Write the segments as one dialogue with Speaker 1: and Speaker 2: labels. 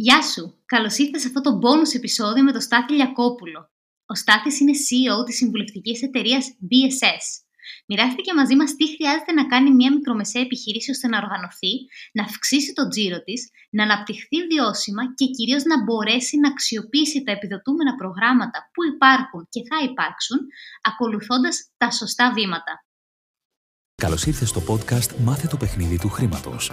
Speaker 1: Γεια σου! Καλώς ήρθες σε αυτό το bonus επεισόδιο με τον Στάθη Λιακόπουλο. Ο Στάθης είναι CEO της συμβουλευτικής εταιρείας BSS. Μοιράστηκε μαζί μας τι χρειάζεται να κάνει μια μικρομεσαία επιχείρηση ώστε να οργανωθεί, να αυξήσει το τζίρο της, να αναπτυχθεί βιώσιμα και κυρίως να μπορέσει να αξιοποιήσει τα επιδοτούμενα προγράμματα που υπάρχουν και θα υπάρξουν, ακολουθώντας τα σωστά βήματα.
Speaker 2: Καλώς ήρθες στο podcast «Μάθε το παιχνίδι του χρήματος».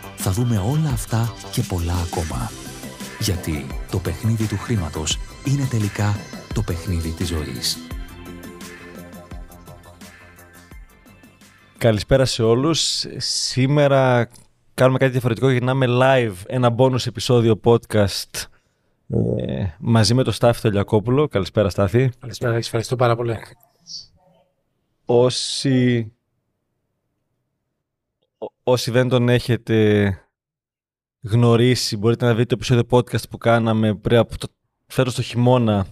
Speaker 2: θα δούμε όλα αυτά και πολλά ακόμα. Γιατί το παιχνίδι του χρήματος είναι τελικά το παιχνίδι της ζωής.
Speaker 3: Καλησπέρα σε όλους. Σήμερα κάνουμε κάτι διαφορετικό. Γυρνάμε live ένα bonus επεισόδιο podcast ε, μαζί με τον Στάθη Τολιακόπουλο. Καλησπέρα Στάθη.
Speaker 4: Καλησπέρα, ευχαριστώ πάρα πολύ.
Speaker 3: Όσοι όσοι δεν τον έχετε γνωρίσει, μπορείτε να δείτε το επεισόδιο podcast που κάναμε πριν από το φέτος το χειμώνα,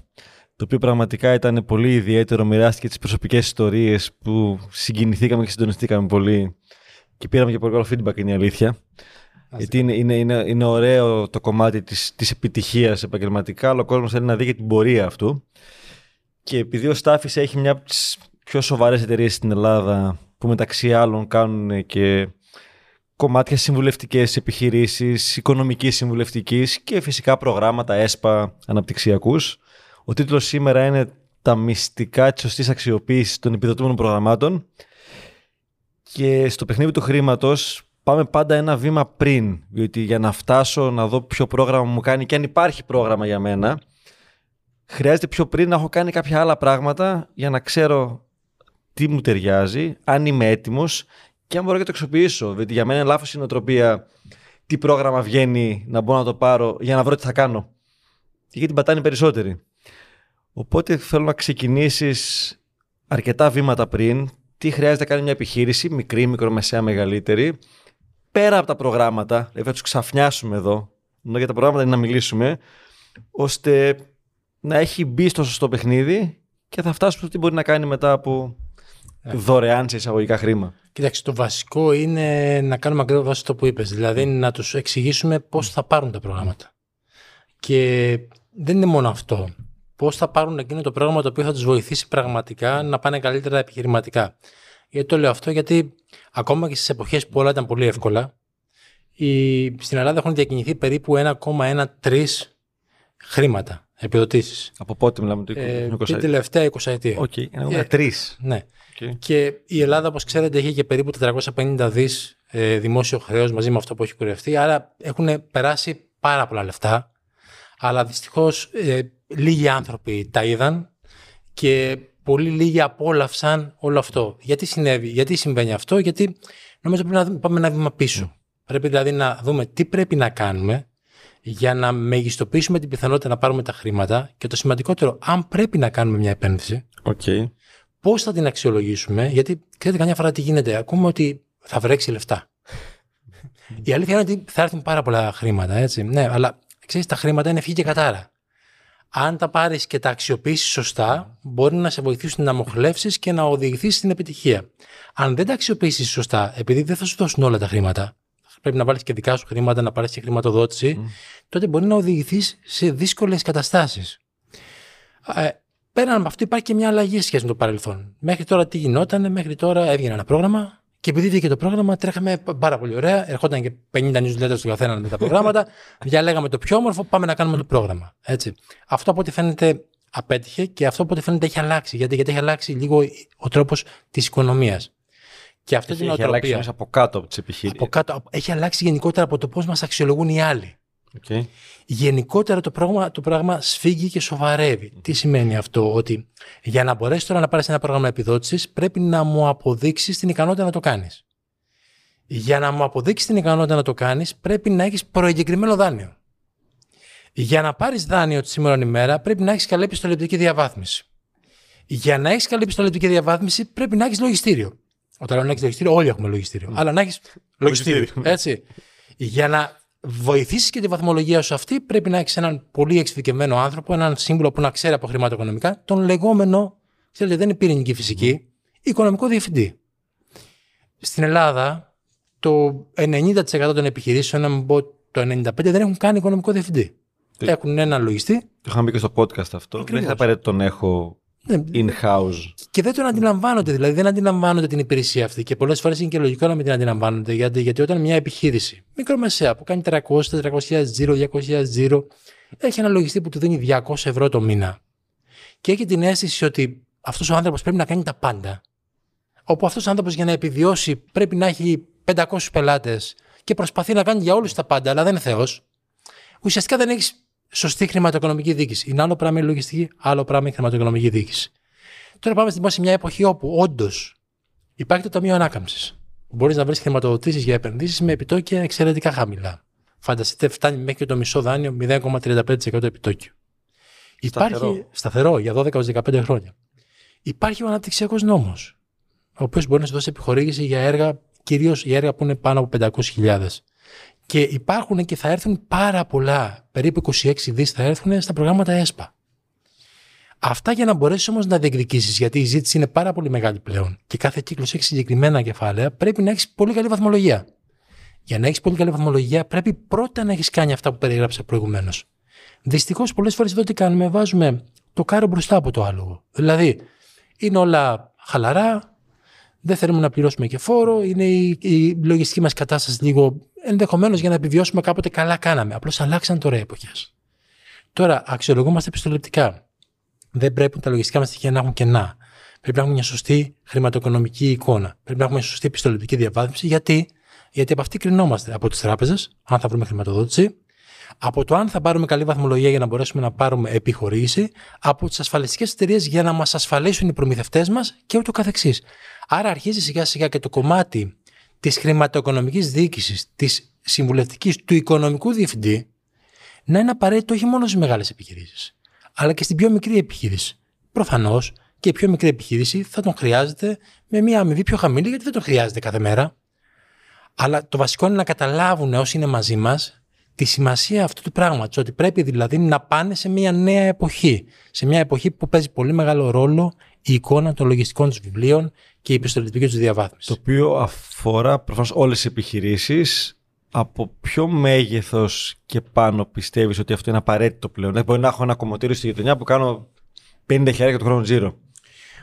Speaker 3: το οποίο πραγματικά ήταν πολύ ιδιαίτερο, μοιράστηκε τις προσωπικές ιστορίες που συγκινηθήκαμε και συντονιστήκαμε πολύ και πήραμε και πολύ καλό feedback, είναι η αλήθεια. Γιατί είναι, είναι, είναι, είναι ωραίο το κομμάτι της, της επιτυχίας επαγγελματικά, αλλά ο κόσμος θέλει να δει και την πορεία αυτού. Και επειδή ο Στάφης έχει μια από τις πιο σοβαρές εταιρείες στην Ελλάδα, που μεταξύ άλλων κάνουν και κομμάτια συμβουλευτικές επιχειρήσεις, οικονομικής συμβουλευτικής και φυσικά προγράμματα ΕΣΠΑ αναπτυξιακούς. Ο τίτλος σήμερα είναι Τα μυστικά της σωστής αξιοποίησης των επιδοτούμενων προγραμμάτων. Και στο παιχνίδι του χρήματος πάμε πάντα ένα βήμα πριν. Γιατί για να φτάσω να δω ποιο πρόγραμμα μου κάνει και αν υπάρχει πρόγραμμα για μένα, χρειάζεται πιο πριν να έχω κάνει κάποια άλλα πράγματα για να ξέρω τι μου ταιριάζει, αν είμαι έτοιμος και αν μπορώ και το αξιοποιήσω. Γιατί για μένα είναι λάθος η νοοτροπία τι πρόγραμμα βγαίνει να μπορώ να το πάρω για να βρω τι θα κάνω. Γιατί την πατάνε περισσότεροι. Οπότε θέλω να ξεκινήσεις αρκετά βήματα πριν. Τι χρειάζεται να κάνει μια επιχείρηση, μικρή, μικρομεσαία, μεγαλύτερη. Πέρα από τα προγράμματα, δηλαδή θα τους ξαφνιάσουμε εδώ, ενώ για τα προγράμματα είναι να μιλήσουμε, ώστε να έχει μπει στο σωστό παιχνίδι και θα φτάσουμε στο τι μπορεί να κάνει μετά από ε. Δωρεάν σε εισαγωγικά χρήμα.
Speaker 4: Κοίταξε, το βασικό είναι να κάνουμε ακριβώς αυτό που είπες. Δηλαδή να τους εξηγήσουμε πώς θα πάρουν τα προγράμματα. Και δεν είναι μόνο αυτό. Πώς θα πάρουν εκείνο το πρόγραμμα το οποίο θα τους βοηθήσει πραγματικά να πάνε καλύτερα επιχειρηματικά. Γιατί το λέω αυτό, γιατί ακόμα και στις εποχές που όλα ήταν πολύ εύκολα, η, στην Ελλάδα έχουν διακινηθεί περίπου 1,13 χρήματα, επιδοτήσεις.
Speaker 3: Από πότε μιλάμε, το 20, ε,
Speaker 4: Την τελευταία 20 ετία.
Speaker 3: OK, okay, 1,3.
Speaker 4: ναι. Και η Ελλάδα, όπως ξέρετε, έχει και περίπου 450 δις ε, δημόσιο χρέος μαζί με αυτό που έχει κουρευτεί. Άρα έχουν περάσει πάρα πολλά λεφτά. Αλλά δυστυχώς ε, λίγοι άνθρωποι τα είδαν και πολύ λίγοι απόλαυσαν όλο αυτό. Γιατί συνέβη, γιατί συμβαίνει αυτό, Γιατί νομίζω πρέπει να πάμε ένα βήμα πίσω. Πρέπει δηλαδή να δούμε τι πρέπει να κάνουμε για να μεγιστοποιήσουμε την πιθανότητα να πάρουμε τα χρήματα και το σημαντικότερο, αν πρέπει να κάνουμε μια επένδυση.
Speaker 3: Okay
Speaker 4: πώς θα την αξιολογήσουμε, γιατί ξέρετε, καμιά φορά τι γίνεται. Ακούμε ότι θα βρέξει λεφτά. Η αλήθεια είναι ότι θα έρθουν πάρα πολλά χρήματα, έτσι. Ναι, αλλά ξέρεις, τα χρήματα είναι φύγη και κατάρα. Αν τα πάρεις και τα αξιοποιήσεις σωστά, μπορεί να σε βοηθήσουν να μοχλεύσεις και να οδηγηθείς στην επιτυχία. Αν δεν τα αξιοποιήσεις σωστά, επειδή δεν θα σου δώσουν όλα τα χρήματα, πρέπει να βάλεις και δικά σου χρήματα, να πάρεις και χρηματοδότηση, τότε μπορεί να οδηγηθείς σε δύσκολες καταστάσεις. Ε, πέραν από αυτό υπάρχει και μια αλλαγή σχέση με το παρελθόν. Μέχρι τώρα τι γινόταν, μέχρι τώρα έβγαινε ένα πρόγραμμα και επειδή βγήκε το πρόγραμμα, τρέχαμε πάρα πολύ ωραία. Ερχόταν και 50 newsletters του καθένα με τα προγράμματα. διαλέγαμε το πιο όμορφο, πάμε να κάνουμε το πρόγραμμα. Έτσι. Αυτό από ό,τι φαίνεται απέτυχε και αυτό από ό,τι φαίνεται έχει αλλάξει. Γιατί, γιατί έχει αλλάξει λίγο ο τρόπος της οικονομίας. Και αυτό
Speaker 3: έχει, έχει αλλάξει μέσα από κάτω από τις επιχειρήσει.
Speaker 4: Από κάτω, έχει αλλάξει γενικότερα από το πώς μας αξιολογούν οι άλλοι.
Speaker 3: Okay.
Speaker 4: Γενικότερα το πράγμα, το πράγμα σφίγγει και σοβαρεύει. Τι σημαίνει αυτό, ότι για να μπορέσεις τώρα να πάρεις ένα πρόγραμμα επιδότησης, πρέπει να μου αποδείξεις την ικανότητα να το κάνεις. Για να μου αποδείξεις την ικανότητα να το κάνεις, πρέπει να έχεις προεγκεκριμένο δάνειο. Για να πάρεις δάνειο τη σήμερα ημέρα πρέπει να έχεις καλή επιστολεπτική διαβάθμιση. Για να έχεις καλή επιστολεπτική διαβάθμιση πρέπει να έχεις λογιστήριο. Όταν λέω να έχεις λογιστήριο, όλοι έχουμε λογιστήριο. Αλλά να έχεις λογιστήριο. Έτσι. Για να βοηθήσεις και τη βαθμολογία σου αυτή, πρέπει να έχεις έναν πολύ εξειδικευμένο άνθρωπο, έναν σύμβουλο που να ξέρει από χρηματοοικονομικά, τον λεγόμενο, ξέρετε, δεν είναι πυρηνική φυσική, οικονομικό διευθυντή. Στην Ελλάδα, το 90% των επιχειρήσεων, να μην πω το 95%, δεν έχουν καν οικονομικό διευθυντή. Έχουν έναν λογιστή.
Speaker 3: Το είχαμε και στο podcast αυτό. Δεν θα απαραίτητο τον έχω
Speaker 4: Ναι,
Speaker 3: in-house.
Speaker 4: Και δεν τον αντιλαμβάνονται, δηλαδή δεν αντιλαμβάνονται την υπηρεσία αυτή. Και πολλές φορές είναι και λογικό να μην την αντιλαμβάνονται. Γιατί, γιατί όταν μια επιχείρηση, μικρομεσαία, που κάνει 300, 400 τζίρο, 200 τζίρο, έχει ένα λογιστή που του δίνει 200 ευρώ το μήνα και έχει την αίσθηση ότι αυτός ο άνθρωπος πρέπει να κάνει τα πάντα. Όπου αυτός ο άνθρωπος για να επιβιώσει πρέπει να έχει 500 πελάτες και προσπαθεί να κάνει για όλους τα πάντα, αλλά δεν είναι Θεός. Ουσιαστικά δεν έχεις σωστή χρηματοοικονομική διοίκηση. Είναι άλλο πράγμα η λογιστική, άλλο πράγμα η χρηματοοικονομική διοίκηση. Τώρα πάμε στην- σε μια εποχή όπου όντως υπάρχει το Ταμείο Ανάκαμψης. Μπορείς να βρεις χρηματοδοτήσεις για επενδύσεις με επιτόκια εξαιρετικά χαμηλά. Φανταστείτε, φτάνει μέχρι και το μισό δάνειο 0,35% επιτόκιο. Υπάρχει
Speaker 3: Σταθερό.
Speaker 4: σταθερό για 12-15 χρόνια. Υπάρχει ο αναπτυξιακός νόμος, ο οποίος μπορεί να σου δώσει επιχορήγηση για έργα, κυρίως για έργα που είναι πάνω από 500.000. Και υπάρχουν και θα έρθουν πάρα πολλά, περίπου 26 δις θα έρθουν στα προγράμματα ΕΣΠΑ. Αυτά για να μπορέσεις όμως να διεκδικήσεις, γιατί η ζήτηση είναι πάρα πολύ μεγάλη πλέον και κάθε κύκλος έχει συγκεκριμένα κεφάλαια, πρέπει να έχεις πολύ καλή βαθμολογία. Για να έχεις πολύ καλή βαθμολογία, πρέπει πρώτα να έχεις κάνει αυτά που περιγράψα προηγουμένως. Δυστυχώς, πολλές φορές εδώ τι κάνουμε, βάζουμε το κάρο μπροστά από το άλογο. Δηλαδή, είναι όλα χαλαρά, δεν θέλουμε να πληρώσουμε και φόρο, είναι η, η λογιστική μας κατάσταση λίγο ενδεχομένως για να επιβιώσουμε κάποτε καλά κάναμε. Απλώς αλλάξαν τώρα οι εποχές. Τώρα, αξιολογούμαστε επιστολεπτικά. Δεν πρέπει τα λογιστικά μας στοιχεία να έχουν κενά. Πρέπει να έχουμε μια σωστή χρηματοοικονομική εικόνα. Πρέπει να έχουμε μια σωστή επιστολεπτική διαβάθμιση. Γιατί, Γιατί από αυτή κρινόμαστε από τις τράπεζες, αν θα βρούμε χρηματοδότηση, από το αν θα πάρουμε καλή βαθμολογία για να μπορέσουμε να πάρουμε επιχορήγηση, από τις ασφαλιστικές εταιρείες για να μας ασφαλίσουν οι προμηθευτές μας και ούτω καθεξής. Άρα αρχίζει σιγά σιγά και το κομμάτι της χρηματοοικονομικής διοίκησης, της συμβουλευτικής, του οικονομικού διευθυντή, να είναι απαραίτητο όχι μόνο στις μεγάλες επιχειρήσεις, αλλά και στην πιο μικρή επιχείρηση. Προφανώς και η πιο μικρή επιχείρηση θα τον χρειάζεται με μια αμοιβή πιο χαμηλή, γιατί δεν τον χρειάζεται κάθε μέρα. Αλλά το βασικό είναι να καταλάβουν όσοι είναι μαζί μας τη σημασία αυτού του πράγματος, ότι πρέπει δηλαδή να πάνε σε μια νέα εποχή. Σε μια εποχή που παίζει πολύ μεγάλο ρόλο η εικόνα των λογιστικών τους βιβλίων και η επιστολητική τους διαβάθμιση.
Speaker 3: Το οποίο αφορά προφανώς όλες τις επιχειρήσεις. Από ποιο μέγεθος και πάνω πιστεύεις ότι αυτό είναι απαραίτητο πλέον; Δηλαδή, μπορεί να έχω ένα κομμωτήριο στη γειτονιά που κάνω 50 χιλιάδια το χρόνο τζίρο.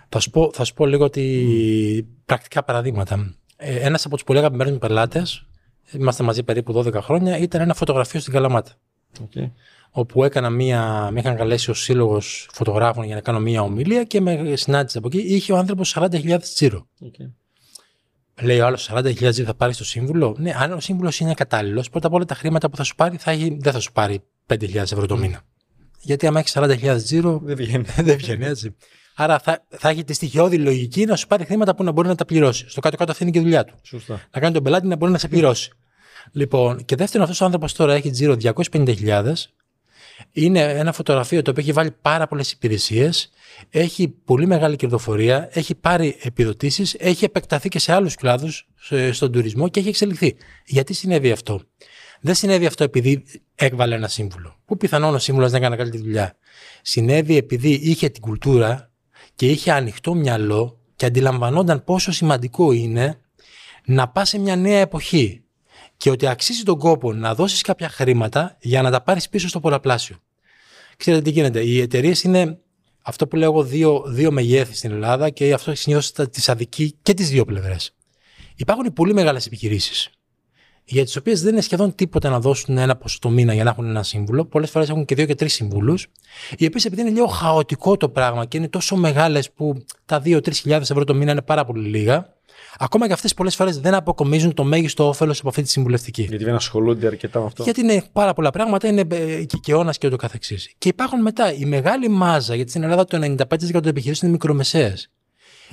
Speaker 4: Θα σου πω, θα σου πω λίγο ότι πρακτικά παραδείγματα. Ε, ένας από τους πολύ αγαπημένους μου πελάτες, είμαστε μαζί περίπου 12 χρόνια, ήταν ένα φωτογραφείο στην Καλαμάτα.
Speaker 3: Okay.
Speaker 4: Όπου έκανα μία, με είχαν καλέσει ο σύλλογος φωτογράφων για να κάνω μία ομιλία και με συνάντησε από εκεί. Είχε ο άνθρωπος 40.000 τζίρο.
Speaker 3: Okay.
Speaker 4: Λέει ο άλλος 40.000 τζίρο θα πάρεις στο σύμβουλο; Ναι, αν ο σύμβουλος είναι κατάλληλος, πρώτα απ' όλα τα χρήματα που θα σου πάρει θα έχει, δεν θα σου πάρει 5.000 ευρώ το μήνα. Γιατί άμα έχεις 40.000 τζίρο.
Speaker 3: Δεν βγαίνει.
Speaker 4: δεν βγαίνει έτσι. Άρα θα, θα έχει τη στοιχειώδη λογική να σου πάρει χρήματα που να μπορεί να τα πληρώσει. Στο κάτω-κάτω αυτή είναι και η δουλειά του.
Speaker 3: Σωστά.
Speaker 4: Να κάνει τον πελάτη να μπορεί να σε πληρώσει. Λοιπόν, και δεύτερον, αυτός ο άνθρωπος τώρα έχει τζίρο 250.000. Είναι ένα φωτογραφείο το οποίο έχει βάλει πάρα πολλές υπηρεσίες. Έχει πολύ μεγάλη κερδοφορία. Έχει πάρει επιδοτήσεις. Έχει επεκταθεί και σε άλλους κλάδους στον τουρισμό και έχει εξελιχθεί. Γιατί συνέβη αυτό; Δεν συνέβη αυτό επειδή έβαλε ένα σύμβουλο. Που πιθανόν ο σύμβουλος δεν έκανε καλή τη δουλειά. Συνέβη επειδή είχε την κουλτούρα και είχε ανοιχτό μυαλό και αντιλαμβανόταν πόσο σημαντικό είναι να πας σε μια νέα εποχή και ότι αξίζει τον κόπο να δώσεις κάποια χρήματα για να τα πάρεις πίσω στο πολλαπλάσιο. Ξέρετε τι γίνεται. Οι εταιρείες είναι αυτό που λέω εγώ δύο, δύο μεγέθη στην Ελλάδα και αυτό συνήθως τις αδικεί και τις δύο πλευρές. Υπάρχουν πολύ μεγάλες επιχειρήσεις για τις οποίες δεν είναι σχεδόν τίποτα να δώσουν ένα ποσό το μήνα για να έχουν ένα σύμβουλο. Πολλές φορές έχουν και δύο και τρεις συμβούλου, οι οποίες επειδή είναι λίγο χαοτικό το πράγμα και είναι τόσο μεγάλες που τα 2-3 χιλιάδες ευρώ το μήνα είναι πάρα πολύ λίγα, ακόμα και αυτές πολλές φορές δεν αποκομίζουν το μέγιστο όφελος από αυτή τη συμβουλευτική.
Speaker 3: Γιατί δεν ασχολούνται αρκετά με αυτό.
Speaker 4: Γιατί είναι πάρα πολλά πράγματα, είναι κικαιώνα και ούτω καθεξής. Και υπάρχουν μετά η μεγάλη μάζα, γιατί στην Ελλάδα το 95% των επιχειρήσεων είναι μικρομεσαίες,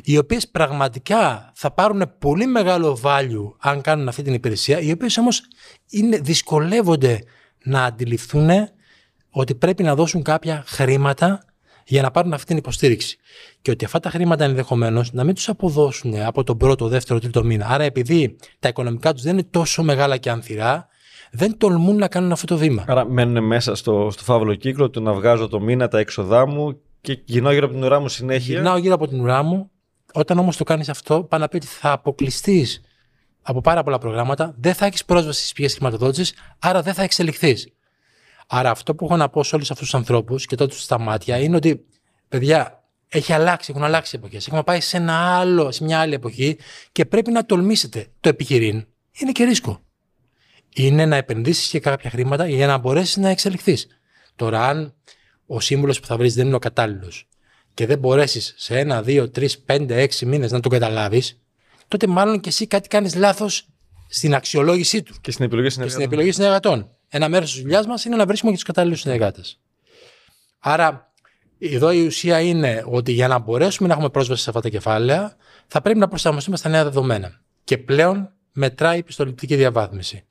Speaker 4: οι οποίες πραγματικά θα πάρουν πολύ μεγάλο value αν κάνουν αυτή την υπηρεσία, οι οποίες όμως δυσκολεύονται να αντιληφθούν ότι πρέπει να δώσουν κάποια χρήματα για να πάρουν αυτή την υποστήριξη. Και ότι αυτά τα χρήματα ενδεχομένως να μην τους αποδώσουν από τον πρώτο, δεύτερο, τρίτο μήνα. Άρα, επειδή τα οικονομικά τους δεν είναι τόσο μεγάλα και ανθυρά, δεν τολμούν να κάνουν αυτό το βήμα.
Speaker 3: Άρα μένουν μέσα στο, στο φαύλο κύκλο του να βγάζω το μήνα τα έξοδά μου και γυρνάω γύρω από την ουρά μου συνέχεια.
Speaker 4: Γυρνάω γύρω από την ουρά μου. Όταν όμως το κάνεις αυτό, πάει να πει ότι θα αποκλειστείς από πάρα πολλά προγράμματα, δεν θα έχεις πρόσβαση στις πηγές χρηματοδότησης, άρα δεν θα εξελιχθείς. Άρα αυτό που έχω να πω σε όλους αυτούς τους ανθρώπους και τότε στα μάτια είναι ότι, παιδιά, έχει αλλάξει, έχουν αλλάξει εποχές. Έχουμε πάει σε, ένα άλλο, σε μια άλλη εποχή και πρέπει να τολμήσετε. Το επιχειρήν είναι και ρίσκο. Είναι να επενδύσεις και κάποια χρήματα για να μπορέσεις να εξελιχθείς. Τώρα, αν ο σύμβουλος που θα βρεις δεν είναι ο κατάλληλος και δεν μπορέσεις σε ένα, δύο, τρεις, πέντε, έξι μήνες να τον καταλάβεις, τότε μάλλον και εσύ κάτι κάνεις λάθος στην αξιολόγησή του.
Speaker 3: Και στην επιλογή
Speaker 4: Και στην επιλογή συνεργατών. Ένα μέρος της δουλειάς μας είναι να βρίσκουμε και τους κατάλληλους συνεργάτες. Άρα, εδώ η ουσία είναι ότι για να μπορέσουμε να έχουμε πρόσβαση σε αυτά τα κεφάλαια, θα πρέπει να προσαρμοστούμε στα νέα δεδομένα. Και πλέον μετράει η πιστοληπτική διαβάθμιση.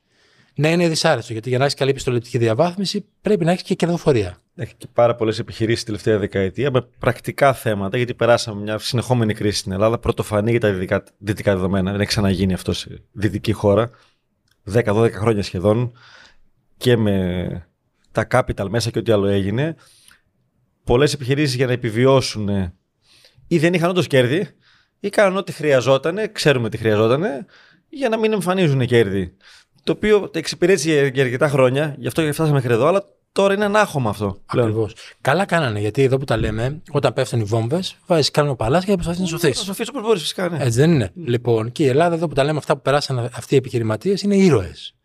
Speaker 4: Ναι, είναι δυσάρεστο, γιατί για να έχεις καλή πιστοληπτική διαβάθμιση πρέπει να έχεις και κερδοφορία.
Speaker 3: Έχει και πάρα πολλές επιχειρήσεις τελευταία δεκαετία με πρακτικά θέματα, γιατί περάσαμε μια συνεχόμενη κρίση στην Ελλάδα. Πρωτοφανή για τα δυτικά, δυτικά δεδομένα. Δεν έχει ξαναγίνει αυτό σε δυτική χώρα. 10-12 χρόνια σχεδόν και με τα capital μέσα και ό,τι άλλο έγινε. Πολλές επιχειρήσεις για να επιβιώσουν ή δεν είχαν όντως κέρδη ή κάναν ό,τι χρειαζόταν, ξέρουμε τι χρειαζόταν, για να μην εμφανίζουν κέρδη. Το οποίο εξυπηρέτησε για αρκετά χρόνια, γι' αυτό φτάσαμε μέχρι εδώ, αλλά τώρα είναι ανάχωμα αυτό.
Speaker 4: Ακριβώς. Καλά κάνανε, γιατί εδώ που τα λέμε, όταν πέφτουν οι βόμβες, βάζεις κάνω παλάσια και προσπαθεί να σωθείς.
Speaker 3: Θα σωθείς όπως μπορείς, φυσικά. Ναι.
Speaker 4: Έτσι δεν είναι. Λοιπόν, και η Ελλάδα εδώ που τα λέμε, αυτά που περάσαν αυτοί οι επιχειρηματίες είναι ήρωες.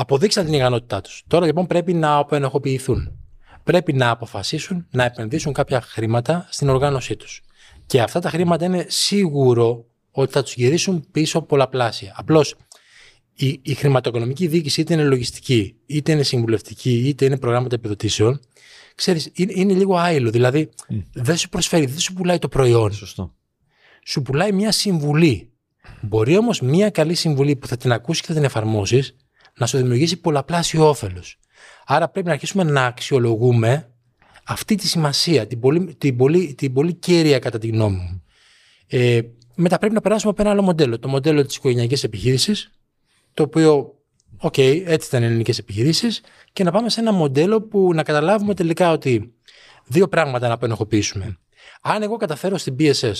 Speaker 4: Αποδείξαν την ικανότητά τους. Τώρα λοιπόν πρέπει να απενεχοποιηθούν. Πρέπει να αποφασίσουν να επενδύσουν κάποια χρήματα στην οργάνωσή τους. Και αυτά τα χρήματα είναι σίγουρο ότι θα τους γυρίσουν πίσω πολλαπλάσια. Απλώς η, η χρηματοοικονομική διοίκηση είτε είναι λογιστική, είτε είναι συμβουλευτική, είτε είναι προγράμματα επιδοτήσεων, ξέρεις, είναι, είναι λίγο άειλο. Δηλαδή, δεν σου προσφέρει, δεν σου πουλάει το προϊόν.
Speaker 3: Σωστό.
Speaker 4: Σου πουλάει μια συμβουλή. Μπορεί όμως μια καλή συμβουλή που θα την ακούσεις και θα την εφαρμόσεις να σου δημιουργήσει πολλαπλάσιο όφελος. Άρα πρέπει να αρχίσουμε να αξιολογούμε αυτή τη σημασία, την πολύ, την πολύ, την πολύ καίρια κατά τη γνώμη μου. Ε, μετά πρέπει να περάσουμε από ένα άλλο μοντέλο. Το μοντέλο της οικογενειακής επιχείρησης, το οποίο, OK, okay, έτσι ήταν οι ελληνικές επιχειρήσεις, και να πάμε σε ένα μοντέλο που να καταλάβουμε τελικά ότι δύο πράγματα να απενοχοποιήσουμε. Αν εγώ καταφέρω στην BSS,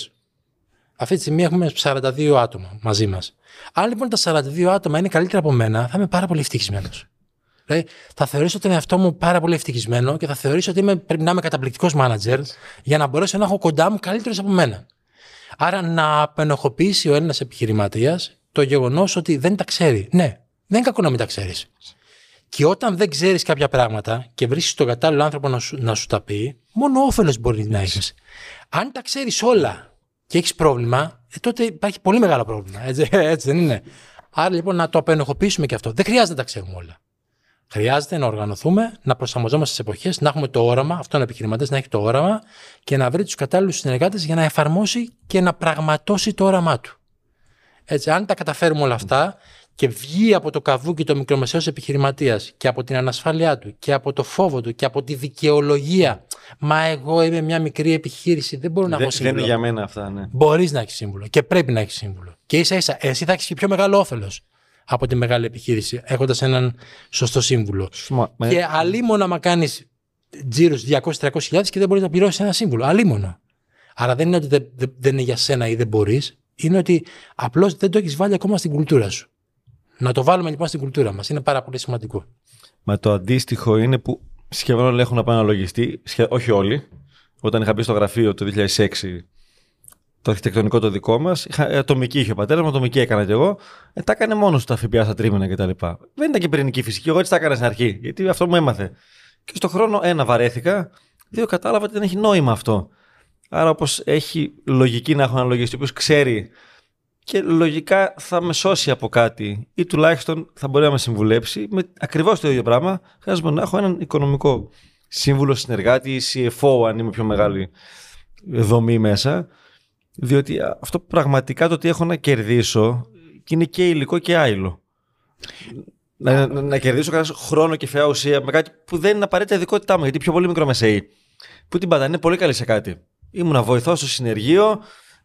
Speaker 4: αυτή τη στιγμή έχουμε 42 άτομα μαζί μας. Αν λοιπόν τα 42 άτομα είναι καλύτερα από μένα, θα είμαι πάρα πολύ ευτυχισμένος. Δηλαδή, θα θεωρήσω τον εαυτό μου πάρα πολύ ευτυχισμένο και θα θεωρήσω ότι είμαι, πρέπει να είμαι καταπληκτικός manager για να μπορέσω να έχω κοντά μου καλύτερους από μένα. Άρα να απενοχοποιήσει ο Έλληνας επιχειρηματίας το γεγονός ότι δεν τα ξέρει. Ναι, δεν είναι κακό να μην τα ξέρεις. Και όταν δεν ξέρεις κάποια πράγματα και βρίσκεις τον κατάλληλο άνθρωπο να σου, να σου τα πει, μόνο όφελος μπορεί να έχεις. Αν τα ξέρεις όλα και έχεις πρόβλημα, ε, τότε υπάρχει πολύ μεγάλο πρόβλημα. Έτσι, έτσι δεν είναι. Άρα λοιπόν να το απενοχοποιήσουμε και αυτό. Δεν χρειάζεται να τα ξέρουμε όλα. Χρειάζεται να οργανωθούμε, να προσαρμοζόμαστε στις εποχές, να έχουμε το όραμα, αυτόν ο επιχειρηματή να έχει το όραμα και να βρει τους κατάλληλους συνεργάτες για να εφαρμόσει και να πραγματώσει το όραμά του. Έτσι, αν τα καταφέρουμε όλα αυτά και βγει από το καβούκι το μικρομεσαίος επιχειρηματίας και από την ανασφάλειά του και από το φόβο του και από τη δικαιολογία. Μα εγώ είμαι μια μικρή επιχείρηση, δεν μπορώ να
Speaker 3: Δεν,
Speaker 4: έχω σύμβουλο.
Speaker 3: δεν είναι για μένα αυτά, ναι.
Speaker 4: Μπορείς να έχεις σύμβουλο και πρέπει να έχεις σύμβουλο. Και ίσα ίσα, εσύ θα έχεις και πιο μεγάλο όφελος από τη μεγάλη επιχείρηση, έχοντας έναν σωστό σύμβουλο.
Speaker 3: Μα- μα-
Speaker 4: Και αλίμονα να κάνεις τζίρους 200-300 χιλιάδες και δεν μπορείς να πληρώσεις ένα σύμβουλο. Αλίμονα. Άρα δεν είναι ότι δεν, δεν- δεν είναι για σένα ή δεν μπορείς, είναι ότι απλώς δεν το έχεις βάλει ακόμα στην κουλτούρα σου. Να το βάλουμε λοιπόν στην κουλτούρα μας. Είναι πάρα πολύ σημαντικό.
Speaker 3: Μα το αντίστοιχο είναι που σχεδόν όλοι έχουν επαναλογιστεί, σχε... όχι όλοι. Όταν είχα μπει στο γραφείο το 2006, το αρχιτεκτονικό το δικό μας, ατομική είχε ο πατέρας μου, ατομική έκανα κι εγώ. Ε, τα έκανε μόνος του τα ΦΠΑ στα τρίμηνα κτλ. Δεν ήταν και πυρηνική φυσική. Εγώ έτσι τα έκανα στην αρχή, γιατί αυτό μου έμαθε. Και στο χρόνο, ένα, βαρέθηκα. Δύο, κατάλαβα ότι δεν έχει νόημα αυτό. Άρα, όπως έχει λογική να έχω ένα λογιστή, ο οποίος ξέρει και λογικά θα με σώσει από κάτι ή τουλάχιστον θα μπορεί να με συμβουλέψει με ακριβώς το ίδιο πράγμα. Χρειάζομαι να έχω έναν οικονομικό σύμβουλο, συνεργάτη ή CFO, αν είμαι πιο μεγάλη δομή μέσα. Διότι αυτό πραγματικά το ότι έχω να κερδίσω και είναι και υλικό και άειλο. να, να, να κερδίσω κανένας χρόνο και φαιά ουσία με κάτι που δεν είναι απαραίτητα ειδικότητά μου. Γιατί πιο πολύ μικρομεσαίοι που την πατάνε είναι πολύ καλή σε κάτι. Ήμουν βοηθό στο συνεργείο,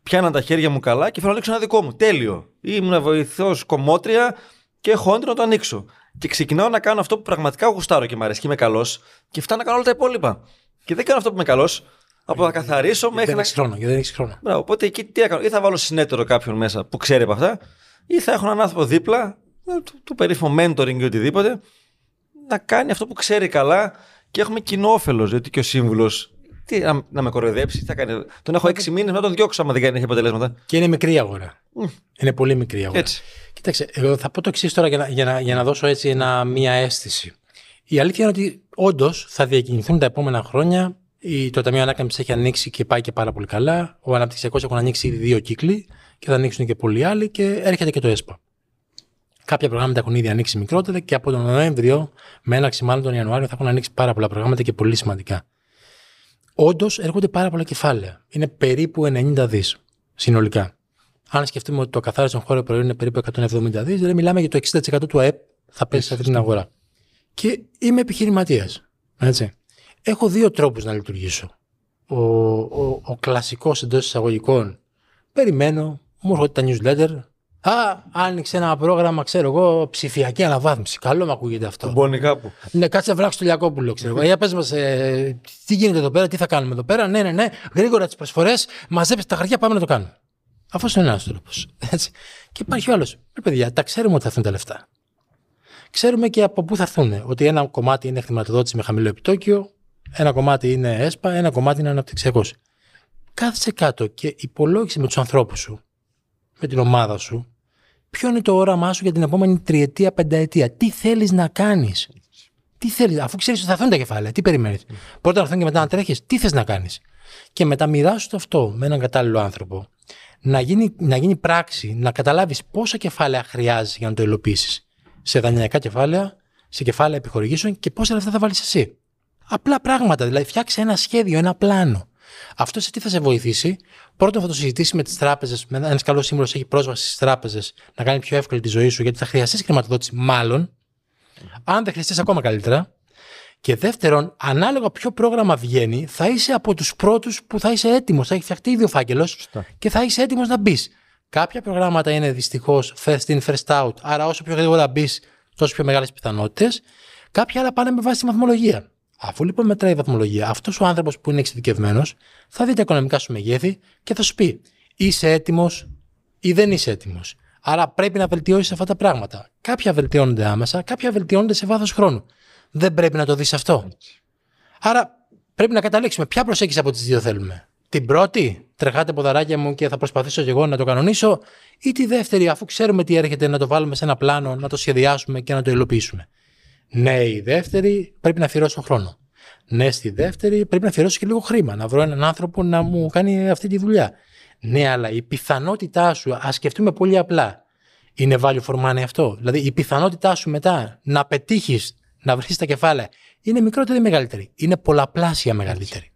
Speaker 3: πιάναν τα χέρια μου καλά και θέλω να ανοίξω ένα δικό μου. Τέλειο. Ήμουν βοηθός κομμότρια και έχω όνειρο να το ανοίξω. Και ξεκινάω να κάνω αυτό που πραγματικά γουστάρω και μου αρέσει και είμαι καλός και φτάνω να κάνω όλα τα υπόλοιπα. Και δεν κάνω αυτό που είμαι καλός. Από να καθαρίσω μέχρι
Speaker 4: Δεν
Speaker 3: να.
Speaker 4: έχεις χρόνο. Γιατί δεν έχεις χρόνο.
Speaker 3: Μπράβο, οπότε εκεί τι θα κάνω; Ή θα βάλω συνέτερο κάποιον μέσα που ξέρει από αυτά, ή θα έχω έναν άνθρωπο δίπλα, ε, του, του περίφημο mentoring ή οτιδήποτε, να κάνει αυτό που ξέρει καλά και έχουμε κοινό όφελος. Γιατί και ο σύμβουλος. Τι, να, να με κοροϊδέψει, τι θα κάνει. Τον έχω έξι μήνες να τον διώξω άμα δεν κάνει έχει αποτελέσματα.
Speaker 4: Και είναι μικρή αγορά. Είναι πολύ μικρή αγορά.
Speaker 3: Έτσι.
Speaker 4: Κοίταξε, εγώ θα πω το εξής τώρα για να, για, να, για να δώσω έτσι ένα, μία αίσθηση. Η αλήθεια είναι ότι όντως θα διακινηθούν τα επόμενα χρόνια. Η, το Ταμείο Ανάκαμψης έχει ανοίξει και πάει και πάρα πολύ καλά. Ο Αναπτυξιακός έχουν ανοίξει ήδη δύο κύκλοι και θα ανοίξουν και πολλοί άλλοι και έρχεται και το ΕΣΠΑ. Κάποια προγράμματα έχουν ήδη ανοίξει μικρότερα και από τον Νοέμβριο με έναρξη μάλλον τον Ιανουάριο θα έχουν ανοίξει πάρα πολλά προγράμματα και πολύ σημαντικά. Όντως έρχονται πάρα πολλά κεφάλαια. Είναι περίπου 90 δις συνολικά. Αν σκεφτούμε ότι το καθάριστο χώρο προϊόν είναι περίπου 170 δις, δηλαδή μιλάμε για το 60% του ΑΕΠ θα πέσει σε αυτή την αγορά. Και είμαι επιχειρηματίας. Έτσι. Έχω δύο τρόπους να λειτουργήσω. Ο, ο, ο κλασικός εντός εισαγωγικών. Περιμένω, μου έρχονται τα newsletter. Α, άνοιξε ένα πρόγραμμα, ξέρω εγώ, ψηφιακή αναβάθμιση. Καλό μου ακούγεται αυτό.
Speaker 3: Μπώνει κάπου.
Speaker 4: Ναι, κάτσε βράξω το Λιακόπουλο, ξέρω εγώ. Για πες μας, ε, τι γίνεται εδώ πέρα, τι θα κάνουμε εδώ πέρα. Ναι, ναι, ναι. Γρήγορα τις προσφορές, μαζέψτε τα χαρτιά, πάμε να το κάνουμε. Αυτό είναι ένας τρόπος. Και υπάρχει άλλος. Ρε παιδιά, τα ξέρουμε ότι θα έρθουν τα λεφτά. Ξέρουμε και από πού θα έρθουν. Ότι ένα κομμάτι είναι χρηματοδότηση με χαμηλό επιτόκιο, ένα κομμάτι είναι ΕΣΠΑ, ένα κομμάτι είναι αναπτυξιακός. Κάθισε κάτω και υπολόγισε με τους ανθρώπους σου, με την ομάδα σου, ποιο είναι το όραμά σου για την επόμενη τριετία, πενταετία; Τι θέλεις να κάνεις; Τι θέλεις, αφού ξέρεις ότι θα έρθουν τα κεφάλαια, τι περιμένεις; Πρώτα να έρθουν και μετά να τρέχεις, τι θες να κάνεις; Και μετά μοιράσου το αυτό με έναν κατάλληλο άνθρωπο. Να γίνει, να γίνει πράξη, να καταλάβεις πόσα κεφάλαια χρειάζεσαι για να το υλοποιήσεις. Σε δανειακά κεφάλαια, σε κεφάλαια επιχορηγήσεων και πόσα λεφτά θα βάλεις εσύ. Απλά πράγματα, δηλαδή φτιάξε ένα σχέδιο, ένα πλάνο. Αυτό σε τι θα σε βοηθήσει; Πρώτον, θα το συζητήσει με τις τράπεζες. Ένα καλός σύμβουλος έχει πρόσβαση στις τράπεζες να κάνει πιο εύκολη τη ζωή σου, γιατί θα χρειαστείς χρηματοδότηση, μάλλον. Αν δεν χρειαστείς, ακόμα καλύτερα. Και δεύτερον, ανάλογα ποιο πρόγραμμα βγαίνει, θα είσαι από τους πρώτους που θα είσαι έτοιμος. Θα έχει φτιαχτεί ήδη ο φάκελος και θα είσαι έτοιμος να μπεις. Κάποια προγράμματα είναι δυστυχώς first in, first out. Άρα, όσο πιο γρήγορα μπεις, τόσο πιο μεγάλες πιθανότητες. Κάποια άλλα πάνε με βάση τη βαθμολογία. Αφού λοιπόν μετράει η βαθμολογία, αυτός ο άνθρωπος που είναι εξειδικευμένος θα δει τα οικονομικά σου μεγέθη και θα σου πει είσαι έτοιμος ή δεν είσαι έτοιμος. Άρα πρέπει να βελτιώσεις αυτά τα πράγματα. Κάποια βελτιώνονται άμεσα, κάποια βελτιώνονται σε βάθος χρόνου. Δεν πρέπει να το δεις αυτό. Άρα πρέπει να καταλήξουμε ποια προσέγγιση από τις δύο θέλουμε. Την πρώτη, τρεχάτε ποδαράκια μου και θα προσπαθήσω και εγώ να το κανονίσω, ή τη δεύτερη, αφού ξέρουμε τι έρχεται, να το βάλουμε σε ένα πλάνο, να το σχεδιάσουμε και να το υλοποιήσουμε. Ναι, η δεύτερη πρέπει να αφιερώσω χρόνο. Ναι, στη δεύτερη πρέπει να αφιερώσω και λίγο χρήμα, να βρω έναν άνθρωπο να μου κάνει αυτή τη δουλειά. Ναι, αλλά η πιθανότητά σου, ας σκεφτούμε πολύ απλά, είναι value for money αυτό; Δηλαδή, η πιθανότητά σου μετά να πετύχεις να βρεις τα κεφάλαια είναι μικρότερη ή μεγαλύτερη; Είναι πολλαπλάσια μεγαλύτερη.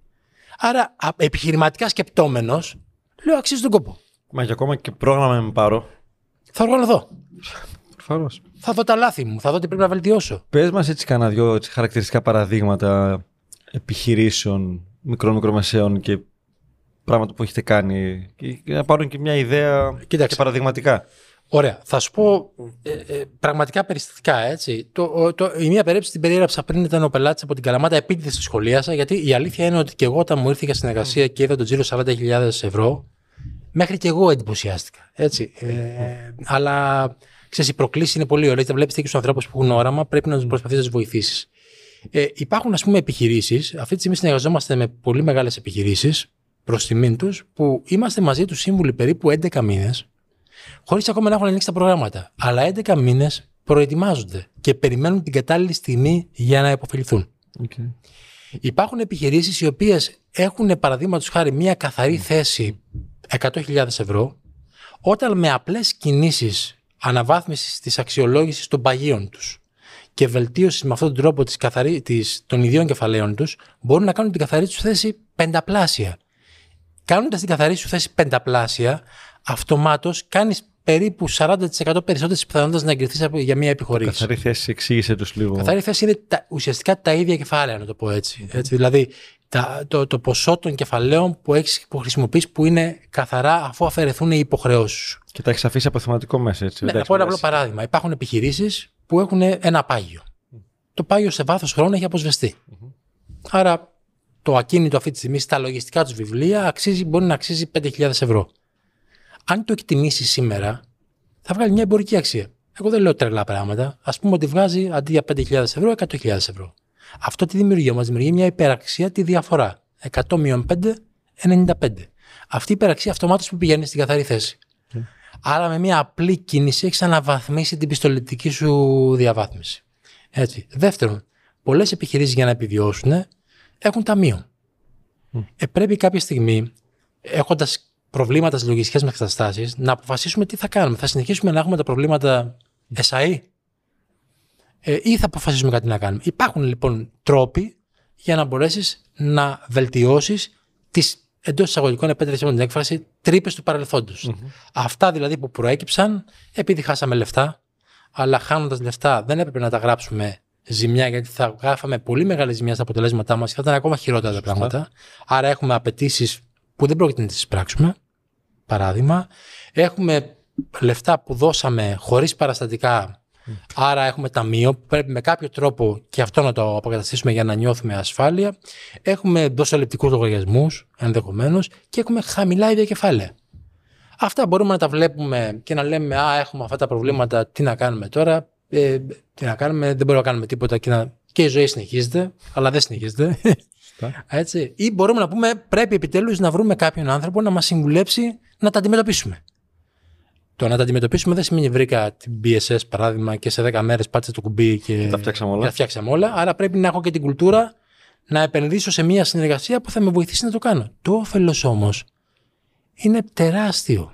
Speaker 4: Άρα, α- επιχειρηματικά σκεπτόμενος, λέω αξίζει τον κόπο.
Speaker 3: Μα και ακόμα και πρόγραμμα με πάρω.
Speaker 4: Θα οργανωθώ.
Speaker 3: Προφανώ.
Speaker 4: Θα δω τα λάθη μου, θα δω τι πρέπει να βελτιώσω.
Speaker 3: Πες μας έτσι κανένα δυο έτσι, χαρακτηριστικά παραδείγματα επιχειρήσεων μικρών μικρομεσαίων και πράγματα που έχετε κάνει. Και να πάρουν και μια ιδέα
Speaker 4: Κοίταξε.
Speaker 3: και παραδειγματικά.
Speaker 4: Ωραία. Θα σου πω ε, ε, πραγματικά περιστατικά. Έτσι. Το, ο- το, η μία περίπτωση την περιέγραψα πριν ήταν ο πελάτης από την Καλαμάτα, επίτηδες στη σχολίασα, γιατί η αλήθεια είναι ότι και εγώ όταν μου ήρθε για συνεργασία και είδα τον τζίρο 40.000 ευρώ, μέχρι και εγώ εντυπωσιάστηκα. Έτσι. Ε, αλλά ξέρεις, οι προκλήσεις είναι πολύ ωραίες. Τα βλέπεις και του ανθρώπους που έχουν όραμα, πρέπει να τους προσπαθήσει να τους βοηθήσεις. Ε, υπάρχουν, ας πούμε, επιχειρήσεις. Αυτή τη στιγμή συνεργαζόμαστε με πολύ μεγάλες επιχειρήσεις προς τιμήν τους, που είμαστε μαζί τους σύμβουλοι περίπου 11 μήνες, χωρίς ακόμα να έχουν ανοίξει τα προγράμματα. Αλλά 11 μήνες προετοιμάζονται και περιμένουν την κατάλληλη στιγμή για να υποφεληθούν.
Speaker 3: Okay.
Speaker 4: Υπάρχουν επιχειρήσεις οι οποίες έχουν, παραδείγματος χάρη, μια καθαρή θέση 100.000 ευρώ, όταν με απλές κινήσεις αναβάθμισης της αξιολόγησης των παγίων τους και βελτίωσης με αυτόν τον τρόπο της καθαρή, της, των ιδίων κεφαλαίων τους, μπορούν να κάνουν την καθαρή τους θέση πενταπλάσια. Κάνοντας την καθαρή σου θέση πενταπλάσια, αυτομάτως κάνεις περίπου 40% περισσότερες πιθανότητες να εγκριθείς για μια επιχορήγηση.
Speaker 3: Καθαρή θέση, εξήγησε τους λίγο.
Speaker 4: Καθαρή θέση είναι τα, ουσιαστικά τα ίδια κεφάλαια, να το πω έτσι. έτσι δηλαδή, τα, το, το ποσό των κεφαλαίων που, έχεις, που χρησιμοποιείς που είναι καθαρά αφού αφαιρεθούν οι υποχρεώσεις σου.
Speaker 3: Και τα έχεις αφήσει αποθεματικό μέσα, έτσι.
Speaker 4: Ναι, να πω ένα απλό παράδειγμα. Υπάρχουν επιχειρήσεις που έχουν ένα πάγιο. Το πάγιο σε βάθος χρόνου έχει αποσβεστεί. Άρα το ακίνητο αυτή τη στιγμή στα λογιστικά τους βιβλία αξίζει, μπορεί να αξίζει 5.000 ευρώ. Αν το εκτιμήσεις σήμερα, θα βγάλει μια εμπορική αξία. Εγώ δεν λέω τρελά πράγματα. Α πούμε ότι βγάζει αντί για 5.000 ευρώ, 100.000 ευρώ. Αυτό τι δημιουργεί, μα δημιουργεί μια υπεραξία τη διαφορά. 100 5, 95. Αυτή η υπεραξία αυτομάτως που πηγαίνει στην καθαρή θέση. Mm. Άρα με μια απλή κίνηση έχεις αναβαθμίσει την πιστοληπτική σου διαβάθμιση. Έτσι. Δεύτερον, πολλές επιχειρήσεις για να επιβιώσουν έχουν ταμείο. Mm. Ε, πρέπει κάποια στιγμή, έχοντας προβλήματα στις λογιστικές μα καταστάσει, να αποφασίσουμε τι θα κάνουμε. Θα συνεχίσουμε να έχουμε τα προβλήματα SAE ε, ή θα αποφασίσουμε κάτι να κάνουμε. Υπάρχουν λοιπόν τρόποι για να μπορέσεις να βελτιώσεις τις εντός εισαγωγικών επέτρεψη με την έκφραση τρύπες του παρελθοντο Αυτά δηλαδή που προέκυψαν επειδή χάσαμε λεφτά, αλλά χάνοντας λεφτά δεν έπρεπε να τα γράψουμε ζημιά, γιατί θα γράφαμε πολύ μεγάλη ζημιά στα αποτελέσματά μας και θα ήταν ακόμα χειρότερα τα πράγματα. Άρα έχουμε απαιτήσεις που δεν πρόκειται να τις πράξουμε. Παράδειγμα, έχουμε λεφτά που δώσαμε χωρίς παραστατικά. Άρα έχουμε ταμείο που πρέπει με κάποιο τρόπο και αυτό να το αποκαταστήσουμε για να νιώθουμε ασφάλεια. Έχουμε δοσοληπτικούς λογαριασμούς ενδεχομένως και έχουμε χαμηλά ίδια κεφάλαια. Αυτά μπορούμε να τα βλέπουμε και να λέμε Α, έχουμε αυτά τα προβλήματα, τι να κάνουμε τώρα. Ε, τι να κάνουμε, δεν μπορούμε να κάνουμε τίποτα και, να... και η ζωή συνεχίζεται, αλλά δεν συνεχίζεται. Έτσι. Ή μπορούμε να πούμε πρέπει επιτέλους να βρούμε κάποιον άνθρωπο να μας συμβουλέψει να τα αντιμετωπίσουμε. Το να τα αντιμετωπίσουμε δεν σημαίνει βρήκα την BSS παράδειγμα και σε 10 μέρες πάτησε το κουμπί και,
Speaker 3: και τα φτιάξαμε όλα.
Speaker 4: τα φτιάξαμε όλα. Άρα πρέπει να έχω και την κουλτούρα να επενδύσω σε μια συνεργασία που θα με βοηθήσει να το κάνω. Το όφελος όμως είναι τεράστιο.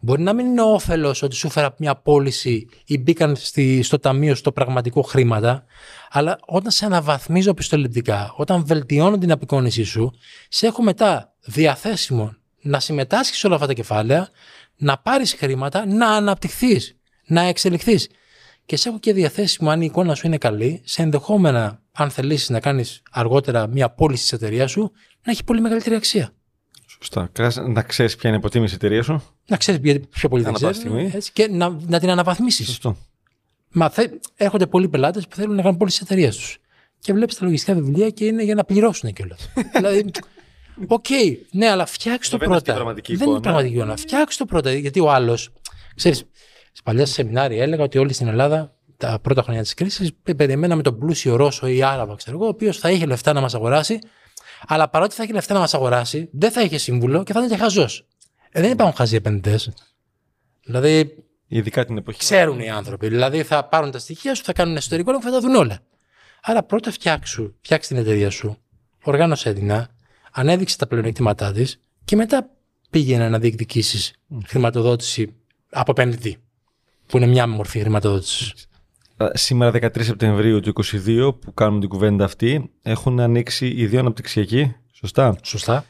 Speaker 4: Μπορεί να μην είναι όφελος ότι σου έφερα μια πώληση ή μπήκαν στη, στο ταμείο στο πραγματικό χρήματα, αλλά όταν σε αναβαθμίζω πιστοληπτικά, όταν βελτιώνω την απεικόνησή σου, σε έχω μετά διαθέσιμο να συμμετάσχει σε όλα αυτά τα κεφάλαια, να πάρεις χρήματα, να αναπτυχθείς, να εξελιχθείς. Και σε έχω και διαθέσιμο, αν η εικόνα σου είναι καλή, σε ενδεχόμενα, αν θελήσεις να κάνεις αργότερα μια πώληση της εταιρείας σου, να έχει πολύ μεγαλύτερη αξία.
Speaker 3: Σωστά. Να ξέρεις ποια είναι η υποτίμηση της εταιρείας σου.
Speaker 4: Να ξέρεις πιο πολύ δεν ξέρεις. Και να, να την αναβαθμίσεις.
Speaker 3: Σωστό.
Speaker 4: Μα θε, έρχονται πολλοί πελάτες που θέλουν να κάνουν πώληση της εταιρείας τους. Και βλέπεις τα λογιστικά βιβλία και είναι για να πληρώσουν κιόλας. δηλαδή, OK, okay, ναι, αλλά φτιάξε το πρώτα. Δεν είναι πραγματική εικόνα. Φτιάξε το πρώτα. Γιατί ο άλλος, ξέρεις, σε παλιά σεμινάρια έλεγα ότι όλοι στην Ελλάδα τα πρώτα χρόνια της κρίσης περιμέναμε τον πλούσιο Ρώσο ή Άραβα, ξέρω εγώ, ο οποίος θα είχε λεφτά να μας αγοράσει αλλά παρότι θα έχει λεφτά να μας αγοράσει, δεν θα είχε σύμβουλο και θα ήταν και χαζός. Ε, δεν υπάρχουν χαζοί επενδυτές. Δηλαδή.
Speaker 3: Ειδικά την εποχή.
Speaker 4: Ξέρουν οι άνθρωποι. Δηλαδή θα πάρουν τα στοιχεία σου, θα κάνουν εσωτερικό και θα τα δουν όλα. Άρα πρώτα φτιάξου, φτιάξει την εταιρεία σου, οργάνωσε την, ανέδειξε τα πλεονεκτήματά της και μετά πήγαινε να διεκδικήσει χρηματοδότηση από επενδυτή. Που είναι μια μορφή χρηματοδότησης.
Speaker 3: Σήμερα 13 Σεπτεμβρίου του 2022 που κάνουμε την κουβέντα αυτή έχουν ανοίξει οι δύο αναπτυξιακοί. Σωστά;
Speaker 4: Σωστά.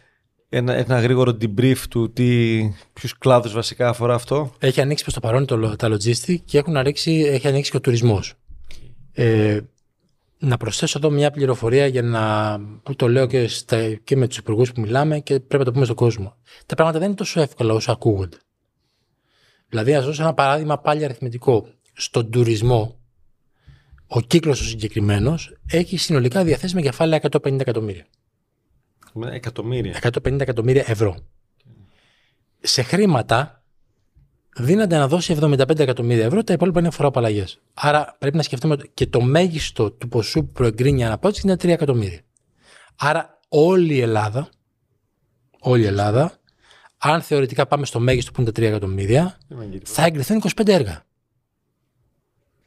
Speaker 3: Ένα, ένα γρήγορο debrief του τι, ποιους κλάδους βασικά αφορά αυτό;
Speaker 4: Έχει ανοίξει προς το παρόν το, τα logistic και έχουν ανοίξει, έχει ανοίξει και ο τουρισμός. Ε, να προσθέσω εδώ μια πληροφορία για να, που το λέω και, στα, και με τους υπουργούς που μιλάμε και πρέπει να το πούμε στον κόσμο. Τα πράγματα δεν είναι τόσο εύκολα όσο ακούγονται. Δηλαδή, ας δώσω ένα παράδειγμα πάλι αριθμητικό. Στον τουρισμό, ο κύκλος ο συγκεκριμένος έχει συνολικά διαθέσιμα κεφάλαια 150 εκατομμύρια.
Speaker 3: Εκατομμύρια.
Speaker 4: 150 εκατομμύρια ευρώ. Σε χρήματα δίνεται να δώσει 75 εκατομμύρια ευρώ, τα υπόλοιπα είναι φοροαπαλλαγές. Άρα πρέπει να σκεφτούμε και το μέγιστο του ποσού που προεγκρίνει η αναπόκριση είναι 3 εκατομμύρια. Άρα όλη η Ελλάδα, όλη η Ελλάδα, αν θεωρητικά πάμε στο μέγιστο που είναι τα 3 εκατομμύρια, θα εγκριθούν 25 έργα.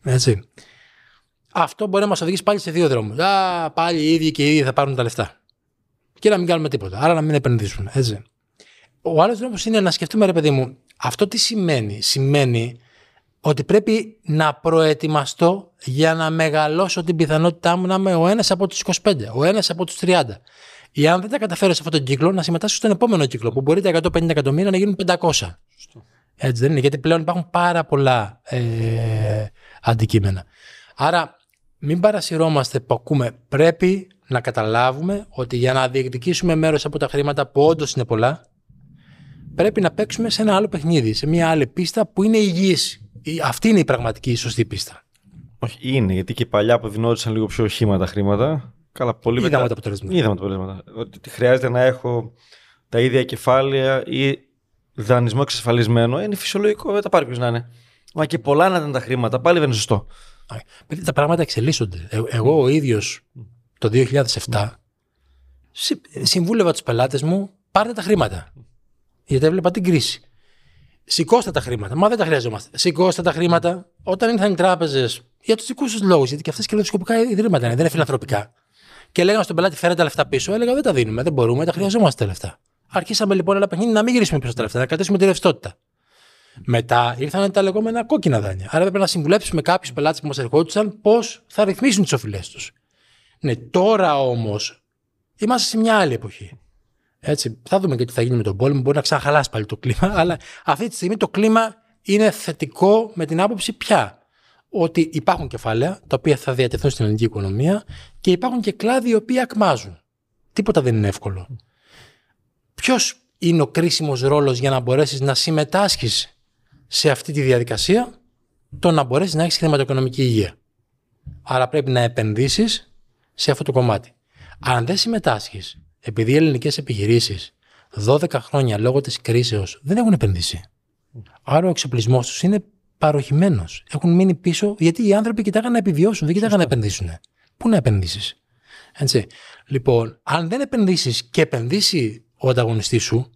Speaker 4: Έτσι αυτό μπορεί να μας οδηγήσει πάλι σε δύο δρόμους. Α, πάλι οι ίδιοι και οι ίδιοι θα πάρουν τα λεφτά. Και να μην κάνουμε τίποτα. Άρα να μην επενδύσουν. Έτσι. Ο άλλος δρόμος είναι να σκεφτούμε, ρε παιδί μου, αυτό τι σημαίνει; Σημαίνει ότι πρέπει να προετοιμαστώ για να μεγαλώσω την πιθανότητά μου να είμαι ο ένας από τους 25, ο ένας από τους 30. Ή αν δεν τα καταφέρω σε αυτόν τον κύκλο, να συμμετάσχω στον επόμενο κύκλο, που μπορεί τα 150 εκατομμύρια να γίνουν 500. Έτσι δεν είναι, γιατί πλέον υπάρχουν πάρα πολλά ε, αντικείμενα. Άρα μην παρασυρώμαστε που ακούμε. Πρέπει να καταλάβουμε ότι για να διεκδικήσουμε μέρος από τα χρήματα που όντως είναι πολλά, πρέπει να παίξουμε σε ένα άλλο παιχνίδι, σε μια άλλη πίστα που είναι υγιής. Αυτή είναι η πραγματική σωστή πίστα.
Speaker 3: Όχι, είναι, γιατί και παλιά που δινόντουσαν λίγο πιο οχήματα χρήματα. Καλά, πολύ
Speaker 4: Είδαμε τα αποτελέσματα.
Speaker 3: Είδαμε τα αποτελέσματα. Ότι χρειάζεται να έχω τα ίδια κεφάλαια ή δανεισμό εξασφαλισμένο. Είναι φυσιολογικό, δεν τα πάρει να είναι. Μα και πολλά να ήταν τα χρήματα, πάλι δεν είναι σωστό.
Speaker 4: Τα πράγματα εξελίσσονται. Ε, εγώ ο ίδιος το 2007 συμβούλευα τους πελάτες μου, πάρτε τα χρήματα. Γιατί έβλεπα την κρίση. Σηκώστε τα χρήματα. Μα δεν τα χρειαζόμαστε. Σηκώστε τα χρήματα. Όταν ήρθαν οι τράπεζες για τους δικούς τους λόγους, γιατί και αυτές κερδοσκοπικά ιδρύματα είναι, δεν είναι φιλανθρωπικά. Και λέγανε στον πελάτη, φέρετε τα λεφτά πίσω. Έλεγα, δεν τα δίνουμε, δεν μπορούμε, τα χρειαζόμαστε τα λεφτά. Αρχίσαμε λοιπόν ένα παιχνίδι να μην γυρίσουμε πίσω τα λεφτά, να κρατήσουμε τη ρευστότητα. Μετά ήρθαν τα λεγόμενα κόκκινα δάνεια. Άρα έπρεπε να συμβουλέψουμε κάποιους πελάτες που μας ερχόντουσαν πώς θα ρυθμίσουν τις οφειλές τους. Ναι, τώρα όμως είμαστε σε μια άλλη εποχή. Έτσι, θα δούμε και τι θα γίνει με τον πόλεμο. Μπορεί να ξαναχαλάσει πάλι το κλίμα, αλλά αυτή τη στιγμή το κλίμα είναι θετικό με την άποψη πια ότι υπάρχουν κεφάλαια τα οποία θα διατεθούν στην ελληνική οικονομία και υπάρχουν και κλάδοι οι οποίοι ακμάζουν. Τίποτα δεν είναι εύκολο. Ποιος είναι ο κρίσιμος ρόλος για να μπορέσεις να συμμετάσχεις σε αυτή τη διαδικασία, το να μπορέσεις να έχεις χρηματοοικονομική υγεία. Άρα πρέπει να επενδύσεις σε αυτό το κομμάτι. Αν δεν συμμετάσχεις, επειδή οι ελληνικές επιχειρήσεις 12 χρόνια λόγω της κρίσεως δεν έχουν επενδύσει. Άρα ο εξοπλισμός τους είναι παροχημένος. Έχουν μείνει πίσω γιατί οι άνθρωποι κοιτάγαν να επιβιώσουν, δεν κοιτάγαν να επενδύσουν. Πού να επενδύσεις. Έτσι. Λοιπόν, αν δεν επενδύσεις και επενδύσει ο ανταγωνιστής σου,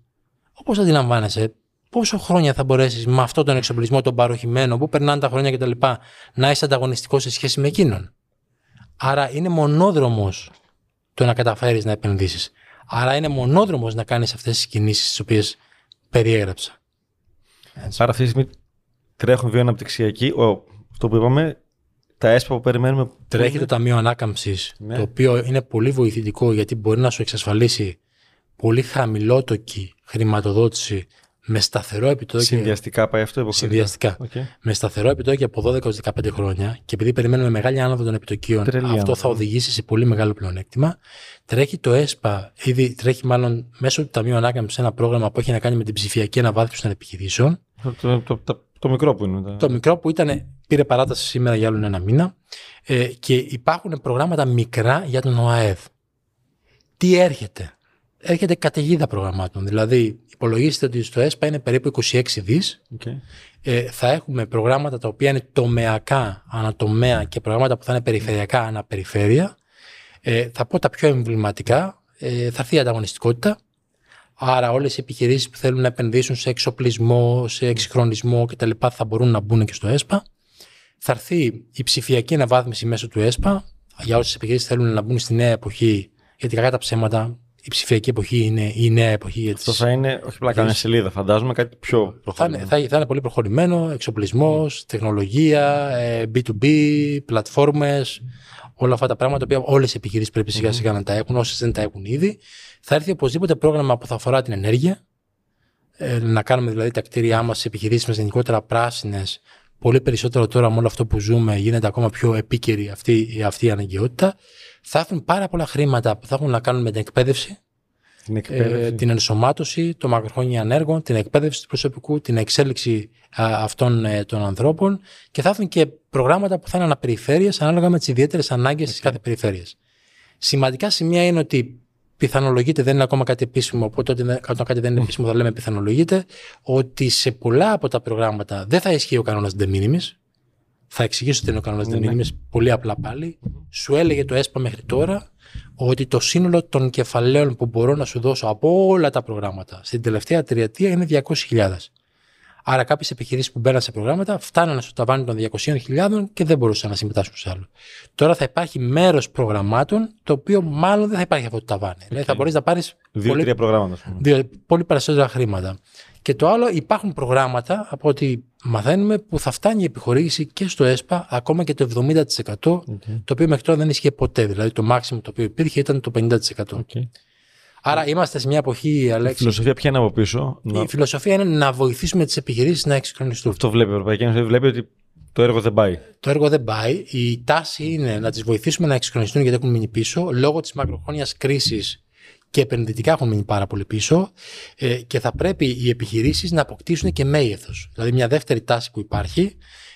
Speaker 4: όπως αντιλαμβάνεσαι, πόσο χρόνια θα μπορέσεις με αυτόν τον εξοπλισμό, τον παροχημένο, που περνάνε τα χρόνια κτλ., να είσαι ανταγωνιστικός σε σχέση με εκείνον. Άρα είναι μονόδρομος το να καταφέρεις να επενδύσεις. Άρα είναι μονόδρομος να κάνεις αυτές τις κινήσεις τις οποίες περιέγραψα.
Speaker 3: Άρα αυτή τη στιγμή τρέχουν βιοαναπτυξιακοί. Αυτό που είπαμε, τα έσπα που περιμένουμε.
Speaker 4: Τρέχει το Ταμείο Ανάκαμψης, ναι. το οποίο είναι πολύ βοηθητικό γιατί μπορεί να σου εξασφαλίσει πολύ χαμηλότοκη χρηματοδότηση με σταθερό επιτόκιο.
Speaker 3: Συνδυαστικά πάει αυτό,
Speaker 4: Συνδυαστικά. Okay. Με σταθερό επιτόκιο από 12-15 χρόνια και επειδή περιμένουμε μεγάλη άνοδο των επιτοκίων, αυτό θα οδηγήσει σε πολύ μεγάλο πλεονέκτημα. Τρέχει το ΕΣΠΑ, ήδη τρέχει μάλλον μέσω του Ταμείου Ανάκαμψης ένα πρόγραμμα που έχει να κάνει με την ψηφιακή αναβάθμιση των επιχειρήσεων.
Speaker 3: Το, το, το, το μικρό που είναι.
Speaker 4: Το μικρό που ήταν, πήρε παράταση σήμερα για άλλο ένα μήνα. Ε, και υπάρχουν προγράμματα μικρά για τον ΟΑΕΔ. Τι έρχεται; Έρχεται καταιγίδα προγραμμάτων. Δηλαδή, υπολογίστε ότι στο ΕΣΠΑ είναι περίπου 26 δις. Okay. Ε, θα έχουμε προγράμματα τα οποία είναι τομεακά, ανατομέα και προγράμματα που θα είναι περιφερειακά, αναπεριφέρεια. Ε, θα πω τα πιο εμβληματικά. Ε, θα έρθει η ανταγωνιστικότητα. Άρα όλες οι επιχειρήσεις που θέλουν να επενδύσουν σε εξοπλισμό, σε εξυγχρονισμό κτλ. θα μπορούν να μπουν και στο ΕΣΠΑ. Θα έρθει η ψηφιακή αναβάθμιση μέσω του ΕΣΠΑ για όσες επιχειρήσεις θέλουν να μπουν στη νέα εποχή. Γιατί κακά τα ψέματα, η ψηφιακή εποχή είναι η νέα εποχή.
Speaker 3: Αυτό θα είναι, όχι απλά καμιά σελίδα, φαντάζομαι κάτι πιο
Speaker 4: προχωρημένο. Θα, θα, είναι πολύ προχωρημένο, εξοπλισμός, τεχνολογία, B2B, ε, πλατφόρμες, όλα αυτά τα πράγματα που όλες οι επιχειρήσεις πρέπει σιγά σιγά να τα έχουν, όσες δεν τα έχουν ήδη. Θα έρθει οπωσδήποτε πρόγραμμα που θα αφορά την ενέργεια. Ε, να κάνουμε δηλαδή τα κτίρια μας, τι επιχειρήσεις μας γενικότερα πράσινες. Πολύ περισσότερο τώρα με όλο αυτό που ζούμε γίνεται ακόμα πιο επίκαιρη αυτή, αυτή η αναγκαιότητα. Θα έρθουν πάρα πολλά χρήματα που θα έχουν να κάνουν με την εκπαίδευση,
Speaker 3: την, εκπαίδευση.
Speaker 4: Ε, την ενσωμάτωση των μακροχρόνια ανέργων, την εκπαίδευση του προσωπικού, την εξέλιξη α, αυτών ε, των ανθρώπων και θα έρθουν και προγράμματα που θα είναι αναπεριφέρειες ανάλογα με τις ιδιαίτερες ανάγκες okay. τη κάθε περιφέρειας. Σημαντικά σημεία είναι ότι πιθανολογείται, δεν είναι ακόμα κάτι επίσημο, οπότε όταν κάτι δεν είναι επίσημο θα λέμε πιθανολογείται, ότι σε πολλά από τα προγράμματα δεν θα ισχύει ο κανόνας de minimis. Θα εξηγήσω τι είναι ο κανόνας de minimis πολύ απλά πάλι. Σου έλεγε το ΕΣΠΑ μέχρι τώρα ότι το σύνολο των κεφαλαίων που μπορώ να σου δώσω από όλα τα προγράμματα στην τελευταία τριετία είναι 200.000. Άρα, κάποιες επιχειρήσεις που μπαίναν σε προγράμματα φτάνανε στο ταβάνι των 200.000 και δεν μπορούσαν να συμμετάσχουν σε άλλο. Τώρα θα υπάρχει μέρος προγραμμάτων το οποίο μάλλον δεν θα υπάρχει αυτό το ταβάνι. Okay. Δηλαδή θα μπορείς να πάρεις.
Speaker 3: Δύο-τρία πολύ... προγράμματα.
Speaker 4: Δύο, πολύ περισσότερα χρήματα. Και το άλλο, υπάρχουν προγράμματα από ό,τι μαθαίνουμε που θα φτάνει η επιχορήγηση και στο ΕΣΠΑ ακόμα και το 70%, okay. το οποίο μέχρι τώρα δεν ίσχυε ποτέ. Δηλαδή το maximum το οποίο υπήρχε ήταν το 50%. Okay. Άρα είμαστε σε μια εποχή,
Speaker 3: Η
Speaker 4: Αλέξη.
Speaker 3: φιλοσοφία ποια είναι από πίσω. Να-
Speaker 4: Η φιλοσοφία είναι να βοηθήσουμε τις επιχειρήσεις να εξυγχρονιστούν.
Speaker 3: Αυτό βλέπει η Ευρωπαϊκή Ένωση. Βλέπει ότι το έργο δεν πάει.
Speaker 4: Το έργο δεν πάει. Η τάση είναι να τις βοηθήσουμε να εξυγχρονιστούν γιατί έχουν μείνει πίσω λόγω της μακροχρόνιας κρίσης και επενδυτικά έχουν μείνει πάρα πολύ πίσω. Ε, και θα πρέπει οι επιχειρήσεις να αποκτήσουν και μέγεθος. Δηλαδή, μια δεύτερη τάση που υπάρχει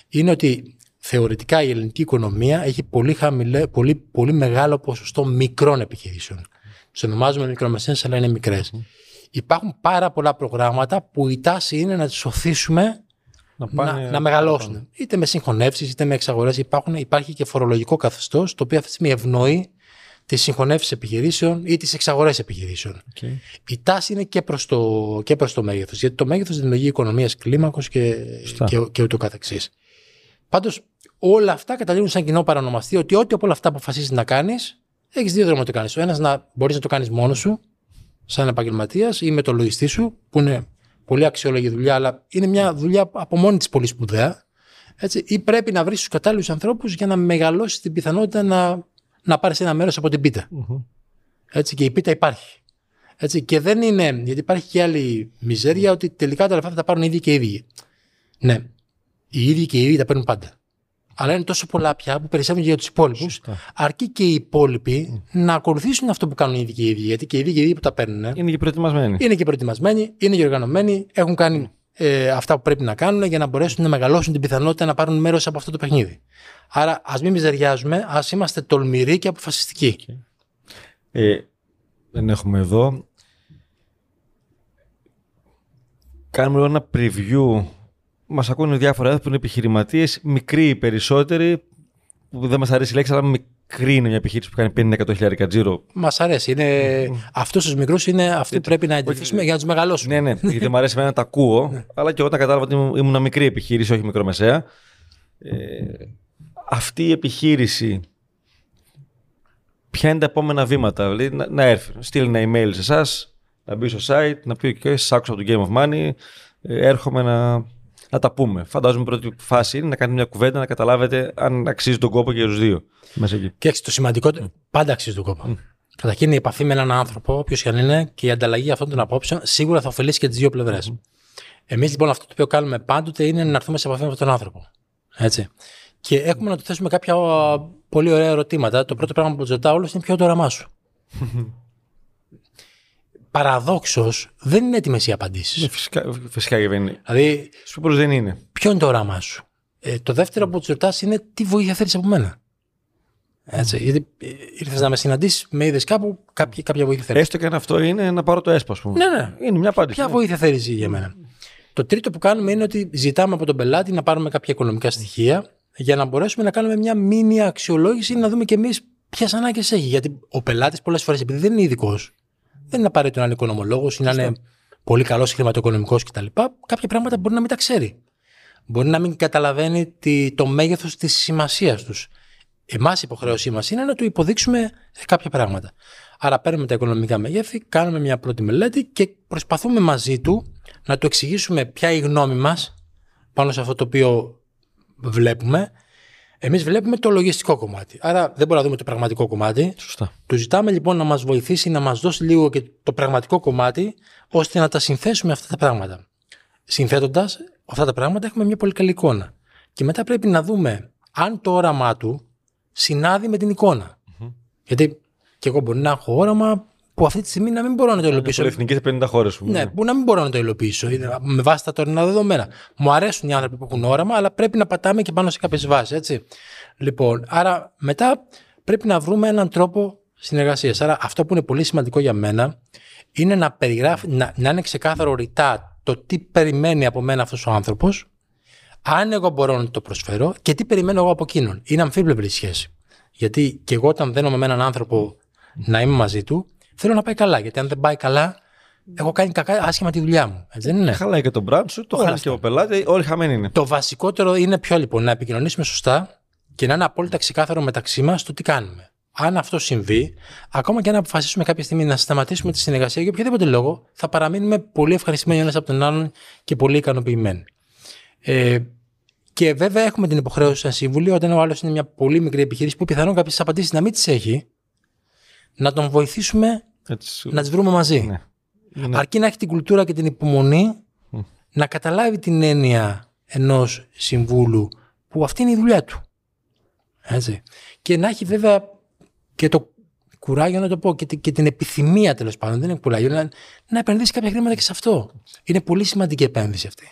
Speaker 4: είναι ότι θεωρητικά η ελληνική οικονομία έχει πολύ, χαμηλέ, πολύ, πολύ μεγάλο ποσοστό μικρών επιχειρήσεων. Τι ονομάζουμε μικρομεσαίες, αλλά είναι μικρές. Υπάρχουν πάρα πολλά προγράμματα που η τάση είναι να τις οθήσουμε
Speaker 3: Να,
Speaker 4: να, να μεγαλώσουν. Είτε με συγχωνεύσεις είτε με εξαγορές. Υπάρχει και φορολογικό καθεστώς το οποίο αυτή τη στιγμή ευνοεί τις συγχωνεύσεις επιχειρήσεων ή τις εξαγορές επιχειρήσεων.
Speaker 3: Okay.
Speaker 4: Η τάση είναι και προς το, και προς το μέγεθος. Γιατί το μέγεθος δημιουργεί οικονομίας κλίμακος και,
Speaker 3: Σωστά.
Speaker 4: και, και ούτω καθεξής. Πάντως, όλα αυτά καταλήγουν σαν κοινό παρανομαστή ότι ό,τι από όλα αυτά αποφασίζει να κάνεις, έχεις δύο δρόμου να το κάνει. Ο ένας να μπορείς να το κάνεις μόνος σου, σαν επαγγελματίας ή με το λογιστή σου, που είναι πολύ αξιόλογη δουλειά, αλλά είναι μια δουλειά από μόνη της πολύ σπουδαία. Έτσι, ή πρέπει να βρεις τους κατάλληλους ανθρώπους για να μεγαλώσεις την πιθανότητα να, να πάρεις ένα μέρος από την πίτα. Έτσι, και η πίτα υπάρχει. Έτσι, και δεν είναι, γιατί υπάρχει και άλλη μιζέρια ότι τελικά τα λεφτά θα τα πάρουν οι ίδιοι και οι ίδιοι. Ναι, οι ίδιοι και οι ίδιοι τα παίρνουν πάντα. Αλλά είναι τόσο πολλά πια που περισσεύουν και για τους υπόλοιπους,
Speaker 3: Σωστά.
Speaker 4: αρκεί και οι υπόλοιποι να ακολουθήσουν αυτό που κάνουν οι ίδιοι και οι ίδιοι. Γιατί και οι ίδιοι και οι ίδιοι που τα παίρνουν
Speaker 3: Είναι και προετοιμασμένοι.
Speaker 4: είναι και προετοιμασμένοι, είναι και οργανωμένοι, έχουν κάνει ε, αυτά που πρέπει να κάνουν για να μπορέσουν να μεγαλώσουν την πιθανότητα να πάρουν μέρος από αυτό το παιχνίδι. Άρα, ας μην μιζεριάζουμε, ας είμαστε τολμηροί και αποφασιστικοί.
Speaker 3: Ε, δεν έχουμε εδώ. Κάνουμε λίγο ένα preview. Μας ακούνε διάφορα άνθρωποι που είναι επιχειρηματίες, μικροί οι περισσότεροι, που δεν μας αρέσει η λέξη, αλλά μικρή είναι μια επιχείρηση που κάνει 50-100 χιλιάρικα τζίρο.
Speaker 4: Μας αρέσει. Είναι... Αυτούς τους μικρούς είναι αυτοί που πρέπει να εντυπωσίσουμε για να τους μεγαλώσουμε.
Speaker 3: Ναι, ναι, γιατί μου αρέσει εμένα να τα ακούω, αλλά και όταν κατάλαβα ότι ήμουν- ήμουν μικρή επιχείρηση, όχι μικρομεσαία. Ε, αυτή η επιχείρηση, ποια είναι τα επόμενα βήματα, δηλαδή να, να έρθει, να στείλει ένα email σε εσάς, να μπει στο site, να πει και σας άκουσα από το Game of Money, ε, έρχομαι να, να τα πούμε. Φαντάζομαι η πρώτη φάση είναι να κάνετε μια κουβέντα, να καταλάβετε αν αξίζει τον κόπο και για τους δύο. Μέσα εκεί.
Speaker 4: Και το σημαντικότερο, πάντα αξίζει τον κόπο. Καταρχήν η επαφή με έναν άνθρωπο, όποιος και αν είναι, και η ανταλλαγή αυτών των απόψεων σίγουρα θα ωφελήσει και τις δύο πλευρές. Εμείς λοιπόν αυτό το οποίο κάνουμε πάντοτε είναι να έρθουμε σε επαφή με αυτόν τον άνθρωπο. Έτσι. Και έχουμε να του θέσουμε κάποια α, πολύ ωραία ερωτήματα. Το πρώτο πράγμα που τους ρωτάω όλους είναι ποιο είναι το όραμά σου. Παραδόξως δεν είναι έτοιμες οι απαντήσεις.
Speaker 3: Ναι, Φυσικά, φυσικά και δεν είναι.
Speaker 4: Δηλαδή,
Speaker 3: Σου πω δεν είναι.
Speaker 4: ποιο είναι το όραμά σου; Ε, το δεύτερο που τους ρωτάς είναι τι βοήθεια θέλεις από μένα. Έτσι, γιατί ήρθες να με συναντήσεις, με είδες κάπου, κάποια, κάποια βοήθεια θέλεις.
Speaker 3: Έστω και αν αυτό είναι να πάρω το έσπα, ας πούμε.
Speaker 4: Ναι, ναι.
Speaker 3: Είναι μια απάντηση.
Speaker 4: Ποια
Speaker 3: ναι.
Speaker 4: βοήθεια θέλεις για μένα; Το τρίτο που κάνουμε είναι ότι ζητάμε από τον πελάτη να πάρουμε κάποια οικονομικά στοιχεία για να μπορέσουμε να κάνουμε μια μήνυα αξιολόγηση ή να δούμε κι εμείς ποιες ανάγκες έχει. Γιατί ο πελάτης πολλές φορές, επειδή δεν είναι ειδικός, δεν είναι απαραίτητο να είναι οικονομολόγος ή να είναι πολύ καλός χρηματοοικονομικός κτλ. Κάποια πράγματα μπορεί να μην τα ξέρει. Μπορεί να μην καταλαβαίνει τη, το μέγεθος της σημασίας τους. Εμάς η υποχρέωσή μας είναι να του υποδείξουμε κάποια πράγματα. Άρα παίρνουμε τα οικονομικά μεγέθη, κάνουμε μια πρώτη μελέτη και προσπαθούμε μαζί του να του εξηγήσουμε ποια είναι η γνώμη μας πάνω σε αυτό το οποίο βλέπουμε. Εμείς βλέπουμε το λογιστικό κομμάτι. Άρα δεν μπορούμε να δούμε το πραγματικό κομμάτι.
Speaker 3: Σωστά.
Speaker 4: Του ζητάμε λοιπόν να μας βοηθήσει να μας δώσει λίγο και το πραγματικό κομμάτι, ώστε να τα συνθέσουμε αυτά τα πράγματα. Συνθέτοντας αυτά τα πράγματα, έχουμε μια πολύ καλή εικόνα. Και μετά πρέπει να δούμε αν το όραμά του συνάδει με την εικονα Γιατί και εγώ μπορεί να έχω όραμα που αυτή τη στιγμή να μην μπορώ να το υλοποιήσω.
Speaker 3: Πολυεθνική σε 50 χώρες σου.
Speaker 4: Ναι, που να μην μπορώ να το υλοποιήσω είναι με βάση τα τωρινά δεδομένα. Μου αρέσουν οι άνθρωποι που έχουν όραμα, αλλά πρέπει να πατάμε και πάνω σε κάποιες βάσεις, έτσι. Λοιπόν, άρα μετά πρέπει να βρούμε έναν τρόπο συνεργασίας. Άρα αυτό που είναι πολύ σημαντικό για μένα είναι να, περιγράφει, να, να είναι ξεκάθαρο ρητά το τι περιμένει από μένα αυτός ο άνθρωπος, αν εγώ μπορώ να το προσφέρω και τι περιμένω εγώ από εκείνον. Είναι αμφίπλευρη η σχέση. Γιατί και εγώ όταν δένω με έναν άνθρωπο να είμαι μαζί του, θέλω να πάει καλά. Γιατί αν δεν πάει καλά, έχω κάνει κακά, άσχημα τη δουλειά μου. Έτσι δεν είναι.
Speaker 3: Χαλάει και τον brand σου, το
Speaker 4: Όλα
Speaker 3: χάνει
Speaker 4: αυτά.
Speaker 3: και ο πελάτης, όλοι χαμένοι είναι.
Speaker 4: Το βασικότερο είναι ποιο λοιπόν, να επικοινωνήσουμε σωστά και να είναι απόλυτα ξεκάθαρο μεταξύ μας το τι κάνουμε. Αν αυτό συμβεί, ακόμα και αν αποφασίσουμε κάποια στιγμή να σταματήσουμε τη συνεργασία για οποιοδήποτε λόγο, θα παραμείνουμε πολύ ευχαριστημένοι ένας από τον άλλον και πολύ ικανοποιημένοι. Ε, και βέβαια έχουμε την υποχρέωση σαν σύμβουλοι, όταν ο άλλος είναι μια πολύ μικρή επιχείρηση που πιθανόν κάποιες απαντήσεις να μην τις έχει, να τον βοηθήσουμε
Speaker 3: Έτσι,
Speaker 4: να τις βρούμε μαζί.
Speaker 3: ναι. Είναι-
Speaker 4: Αρκεί να έχει την κουλτούρα και την υπομονή
Speaker 3: Μμ.
Speaker 4: να καταλάβει την έννοια ενός συμβούλου που αυτή είναι η δουλειά του. Έτσι. Και να έχει βέβαια και το κουράγιο να το πω και, την- και την επιθυμία τέλος πάντων. Δεν είναι κουράγιο να, να επενδύσει κάποια χρήματα και σε αυτό. Είναι πολύ σημαντική επένδυση αυτή.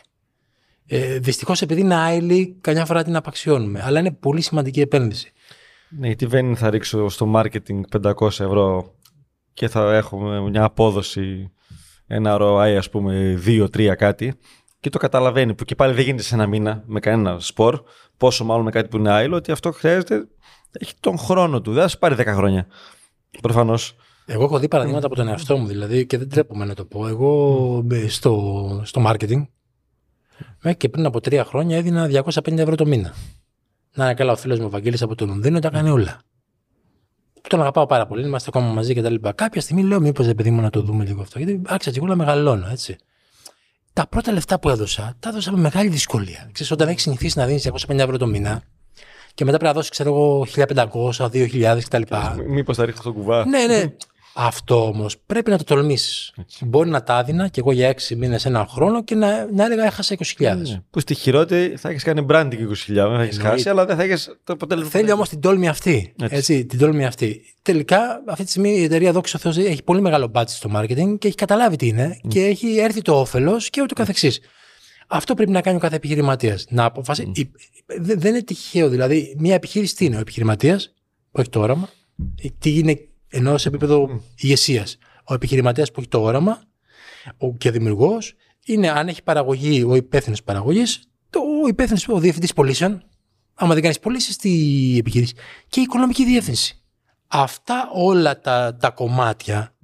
Speaker 4: Ε, Δυστυχώς επειδή είναι άειλη, καμιά φορά την απαξιώνουμε. Αλλά είναι πολύ σημαντική επένδυση.
Speaker 3: Ναι, γιατί δεν είναι θα ρίξω στο marketing 500 ευρώ και θα έχουμε μια απόδοση, ένα ROI ας πούμε 2-3 κάτι και το καταλαβαίνει που και πάλι δεν γίνεται σε ένα μήνα με κανένα σπορ, πόσο μάλλον με κάτι που είναι άειλο, ότι αυτό χρειάζεται, έχει τον χρόνο του, δεν θα σου πάρει 10 χρόνια. Προφανώς.
Speaker 4: Εγώ έχω δει παραδείγματα από τον εαυτό μου δηλαδή και δεν τρέπομαι να το πω. Εγώ ε, στο, στο marketing μέχρι και πριν από τρία χρόνια έδινα 250 ευρώ το μήνα. Να είναι καλά ο φίλος μου ο Βαγγέλης από το Λονδίνο τα κάνει όλα. Τον αγαπάω πάρα πολύ, είμαστε ακόμα μαζί και τα λοιπά. Κάποια στιγμή λέω, μήπως ρε παιδί μου να το δούμε λίγο αυτό. Γιατί άρχισα και εγώ να μεγαλώνω, έτσι. Τα πρώτα λεφτά που έδωσα, τα έδωσα με μεγάλη δυσκολία. Ξέρεις, όταν έχεις συνηθίσει να δίνεις 250 ευρώ το μήνα και μετά πρέπει να δώσεις, ξέρω εγώ, 1500, 2000 κτλ.
Speaker 3: Μήπως θα ρίχνω το κουβά.
Speaker 4: Ναι, ναι. Αυτό όμως πρέπει να το τολμήσεις. Μπορεί να τα έδινα και εγώ για έξι μήνες, ένα χρόνο και να, να έλεγα έχασα 20.000.
Speaker 3: Ναι. Που στη χειρότερη θα έχεις κάνει branding 20.000, δεν θα έχεις
Speaker 4: Εννοείται.
Speaker 3: χάσει, αλλά δεν θα έχεις το αποτέλεσμα.
Speaker 4: Θέλει όμως την τόλμη αυτή.
Speaker 3: Έτσι.
Speaker 4: Έτσι. την τόλμη αυτή. Τελικά, αυτή τη στιγμή η εταιρεία Δόξα Θεός έχει πολύ μεγάλο budget στο marketing και έχει καταλάβει τι είναι και έχει έρθει το όφελος και ούτω καθεξής. Αυτό πρέπει να κάνει ο κάθε επιχειρηματίας. Να αποφασίσει. Η- δε- Δεν είναι τυχαίο. Δηλαδή, μια επιχείρηση τι είναι, ο επιχειρηματίας που έχει το όραμα, τι είναι ενώ σε επίπεδο ηγεσίας. Ο επιχειρηματίας που έχει το όραμα ο, και δημιουργός είναι αν έχει παραγωγή ο υπεύθυνος παραγωγής, ο υπεύθυνος, ο διευθυντής πωλήσεων, άμα δεν κάνεις πωλήσεις στη επιχείρηση, και η οικονομική διεύθυνση. Αυτά όλα τα, τα κομμάτια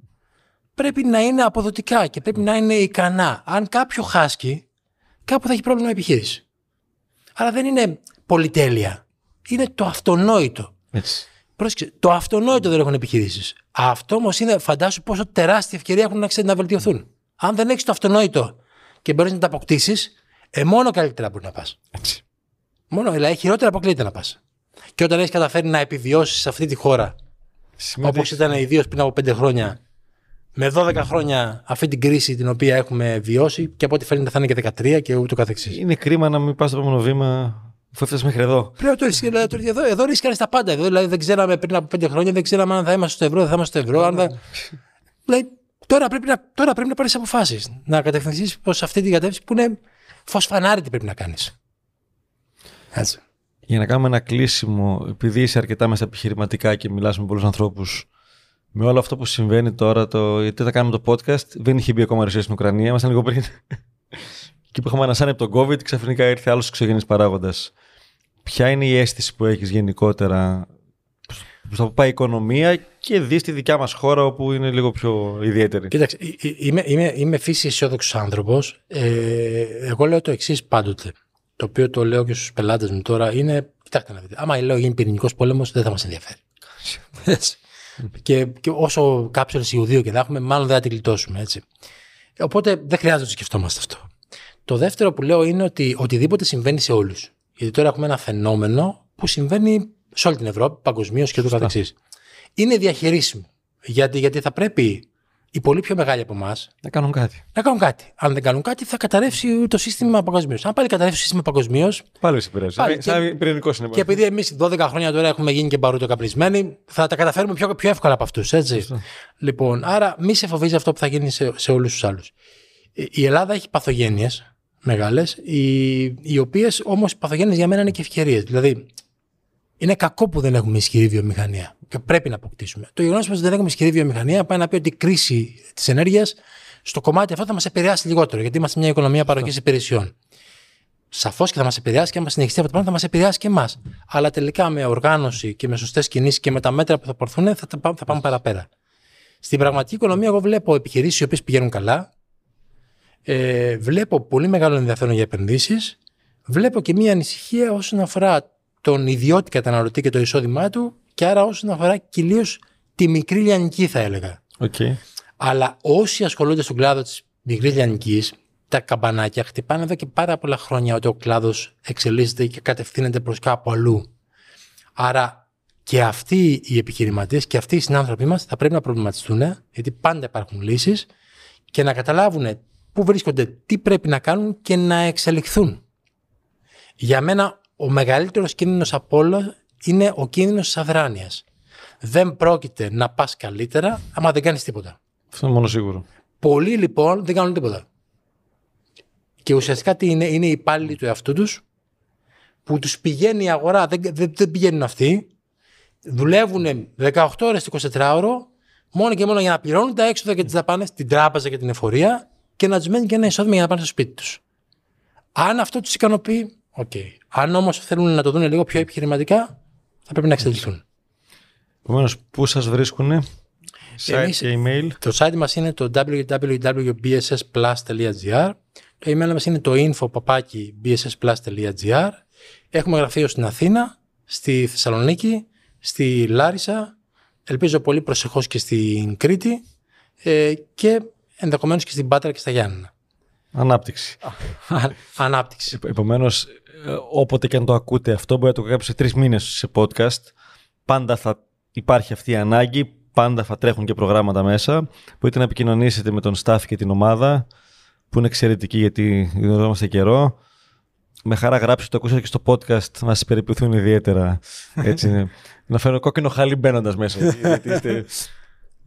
Speaker 4: πρέπει να είναι αποδοτικά και πρέπει να είναι ικανά. Αν κάποιο χάσκει, κάπου θα έχει πρόβλημα η επιχείρηση. Άρα δεν είναι πολυτέλεια. Είναι το αυτονόητο.
Speaker 3: Έτσι.
Speaker 4: Πρόσεξε, το αυτονόητο δεν έχουν επιχειρήσεις. Αυτό όμως είναι, φαντάσου πόσο τεράστια ευκαιρία έχουν να, ξέρει να βελτιωθούν. Αν δεν έχεις το αυτονόητο και μπορείς να τα αποκτήσεις, ε, μόνο καλύτερα μπορεί να πας.
Speaker 3: Έτσι.
Speaker 4: Μόνο, δηλαδή χειρότερα αποκλείεται να πας. Και όταν έχεις καταφέρει να επιβιώσεις σε αυτή τη χώρα,
Speaker 3: Σημαίνει
Speaker 4: όπως ήταν ιδίως πριν από 5 χρόνια, με 12 χρόνια αυτή την κρίση την οποία έχουμε βιώσει και από ό,τι φαίνεται θα είναι και 13 και ούτω καθεξής.
Speaker 3: Είναι κρίμα να μην πας στο επόμενο βήμα αφού έφτασες μέχρι εδώ.
Speaker 4: Πρέπει να το ρίσκει. Δηλαδή, το- εδώ, εδώ ρίσκαρε τα πάντα. Εδώ, δηλαδή, δεν ξέραμε πριν από πέντε χρόνια, δεν ξέραμε αν θα είμαστε στο ευρώ, δεν θα είμαστε στο ευρώ. Αν θα... δηλαδή, τώρα πρέπει να, τώρα πρέπει να πάρεις αποφάσεις. Να κατευθυνθείς προς αυτή την κατεύθυνση που είναι φω φανάρι τι πρέπει να κάνεις. Έτσι.
Speaker 3: Για να κάνουμε ένα κλείσιμο, επειδή είσαι αρκετά μέσα επιχειρηματικά και μιλάς με πολλούς ανθρώπους, με όλο αυτό που συμβαίνει τώρα, το, γιατί θα κάνουμε το podcast, δεν είχε μπει ακόμα Ρωσία στην Ουκρανία, ήμασταν λίγο πριν. και που είχαμε ανασάνει από τον COVID, ξαφνικά ήρθε άλλος εξωγενής παράγοντας. Ποια είναι η αίσθηση που έχεις γενικότερα που θα πάει η οικονομία και δεις τη δικιά μας χώρα όπου είναι λίγο πιο ιδιαίτερη;
Speaker 4: Κοίταξε, ε, ε, είμαι, είμαι, είμαι φύση αισιόδοξος άνθρωπος. Ε, εγώ λέω το εξής πάντοτε. Το οποίο το λέω και στους πελάτες μου τώρα είναι. Κοιτάξτε να δείτε. Άμα λέω γίνει πυρηνικός πόλεμος, δεν θα μας ενδιαφέρει. Έτσι. και, και όσο κάψελ Ιουδίου και θα έχουμε, μάλλον δεν θα τη γλιτώσουμε. Έτσι. Οπότε δεν χρειάζεται να το σκεφτόμαστε αυτό. Το δεύτερο που λέω είναι ότι οτιδήποτε συμβαίνει σε όλους. Γιατί τώρα έχουμε ένα φαινόμενο που συμβαίνει σε όλη την Ευρώπη, παγκοσμίως και το καθεξής. Είναι διαχειρίσιμο. Γιατί, γιατί θα πρέπει οι πολύ πιο μεγάλοι από εμάς
Speaker 3: Να κάνουν κάτι.
Speaker 4: να κάνουν κάτι. Αν δεν κάνουν κάτι, θα καταρρεύσει το σύστημα παγκοσμίως. Αν πάλι καταρρεύσει το σύστημα παγκοσμίως,
Speaker 3: Πάλι σε επηρεάζει.
Speaker 4: Πάλι
Speaker 3: Σαν- Σαν
Speaker 4: και-
Speaker 3: πυρηνικός είναι.
Speaker 4: και επειδή εμείς 12 χρόνια τώρα έχουμε γίνει και μπαρουτοκαπνισμένοι, θα τα καταφέρουμε πιο, πιο εύκολα από αυτούς. Έτσι. Λοιπόν, άρα μη σε φοβίζει αυτό που θα γίνει σε, σε όλους τους άλλους. Η Ελλάδα έχει παθογένειες μεγάλες, οι, οι οποίες όμως παθογένειες για μένα είναι και ευκαιρίες. Δηλαδή, είναι κακό που δεν έχουμε ισχυρή βιομηχανία και πρέπει να αποκτήσουμε. Το γεγονός πως δεν έχουμε ισχυρή βιομηχανία πάει να πει ότι η κρίση της ενέργειας στο κομμάτι αυτό θα μας επηρεάσει λιγότερο, γιατί είμαστε μια οικονομία παροχής υπηρεσιών. Σαφώς και θα μας επηρεάσει και άμα συνεχιστεί αυτό το πράγμα θα μας επηρεάσει και εμάς. Αλλά τελικά με οργάνωση και με σωστές κινήσεις και με τα μέτρα που θα πάρθουν θα, τα πάμε, θα πάμε παραπέρα. Στην πραγματική οικονομία, εγώ βλέπω επιχειρήσεις οι οποίες πηγαίνουν καλά. Ε, βλέπω πολύ μεγάλο ενδιαφέρον για επενδύσεις. Βλέπω και μία ανησυχία όσον αφορά τον ιδιώτη καταναλωτή και το εισόδημά του και άρα όσον αφορά κυρίως τη μικρή λιανική, θα έλεγα.
Speaker 3: Οκ.
Speaker 4: Αλλά όσοι ασχολούνται στον κλάδο της μικρής λιανικής, τα καμπανάκια χτυπάνε εδώ και πάρα πολλά χρόνια ότι ο κλάδος εξελίσσεται και κατευθύνεται προς κάπου αλλού. Άρα Και αυτοί οι επιχειρηματίες και αυτοί οι συνάνθρωποι μας θα πρέπει να προβληματιστούν, γιατί πάντα υπάρχουν λύσεις, και να καταλάβουν πού βρίσκονται, τι πρέπει να κάνουν και να εξελιχθούν. Για μένα ο μεγαλύτερος κίνδυνος από όλα είναι ο κίνδυνος της αδράνειας. Δεν πρόκειται να πας καλύτερα άμα δεν κάνεις τίποτα.
Speaker 3: Αυτό είναι μόνο σίγουρο.
Speaker 4: Πολλοί λοιπόν δεν κάνουν τίποτα. Και ουσιαστικά τι είναι, είναι οι υπάλληλοι του εαυτού τους που τους πηγαίνει η αγορά, δεν, δεν, δεν πηγαίνουν αυτοί, δουλεύουν 18 ώρες το 24 ώρο μόνο και μόνο για να πληρώνουν τα έξοδα και τις δαπάνες, την τράπεζα και την εφορία και να τους μένει και ένα εισόδημα για να πάνε στο σπίτι τους. Αν αυτό τους ικανοποιεί, OK. Okay. Αν όμως θέλουν να το δουν λίγο πιο επιχειρηματικά, θα πρέπει να εξελιχθούν.
Speaker 3: Επομένως, πού σας βρίσκουν, site
Speaker 4: Εμείς-
Speaker 3: και email.
Speaker 4: Το site μας είναι το www.bssplus.gr Το email μας είναι το info.bssplus.gr Έχουμε γραφείο στην Αθήνα, στη Θεσσαλονίκη, στη Λάρισα, ελπίζω πολύ προσεχώς και στην Κρήτη ε, και ενδεχομένως και στην Πάτρα και στα Γιάννενα.
Speaker 3: Ανάπτυξη.
Speaker 4: Ανάπτυξη.
Speaker 3: Επομένως, όποτε και αν το ακούτε αυτό, μπορεί να το κάνετε σε τρεις μήνες σε podcast. Πάντα θα υπάρχει αυτή η ανάγκη. Πάντα θα τρέχουν και προγράμματα μέσα. Μπορείτε να επικοινωνήσετε με τον staff και την ομάδα, που είναι εξαιρετική γιατί γνωριζόμαστε καιρό. Με χαρά γράψτε το ακούσατε και στο podcast, μα περιποιηθούν ιδιαίτερα. Έτσι είναι. να φέρω κόκκινο χαλί μπαίνοντας μέσα. γιατί είστε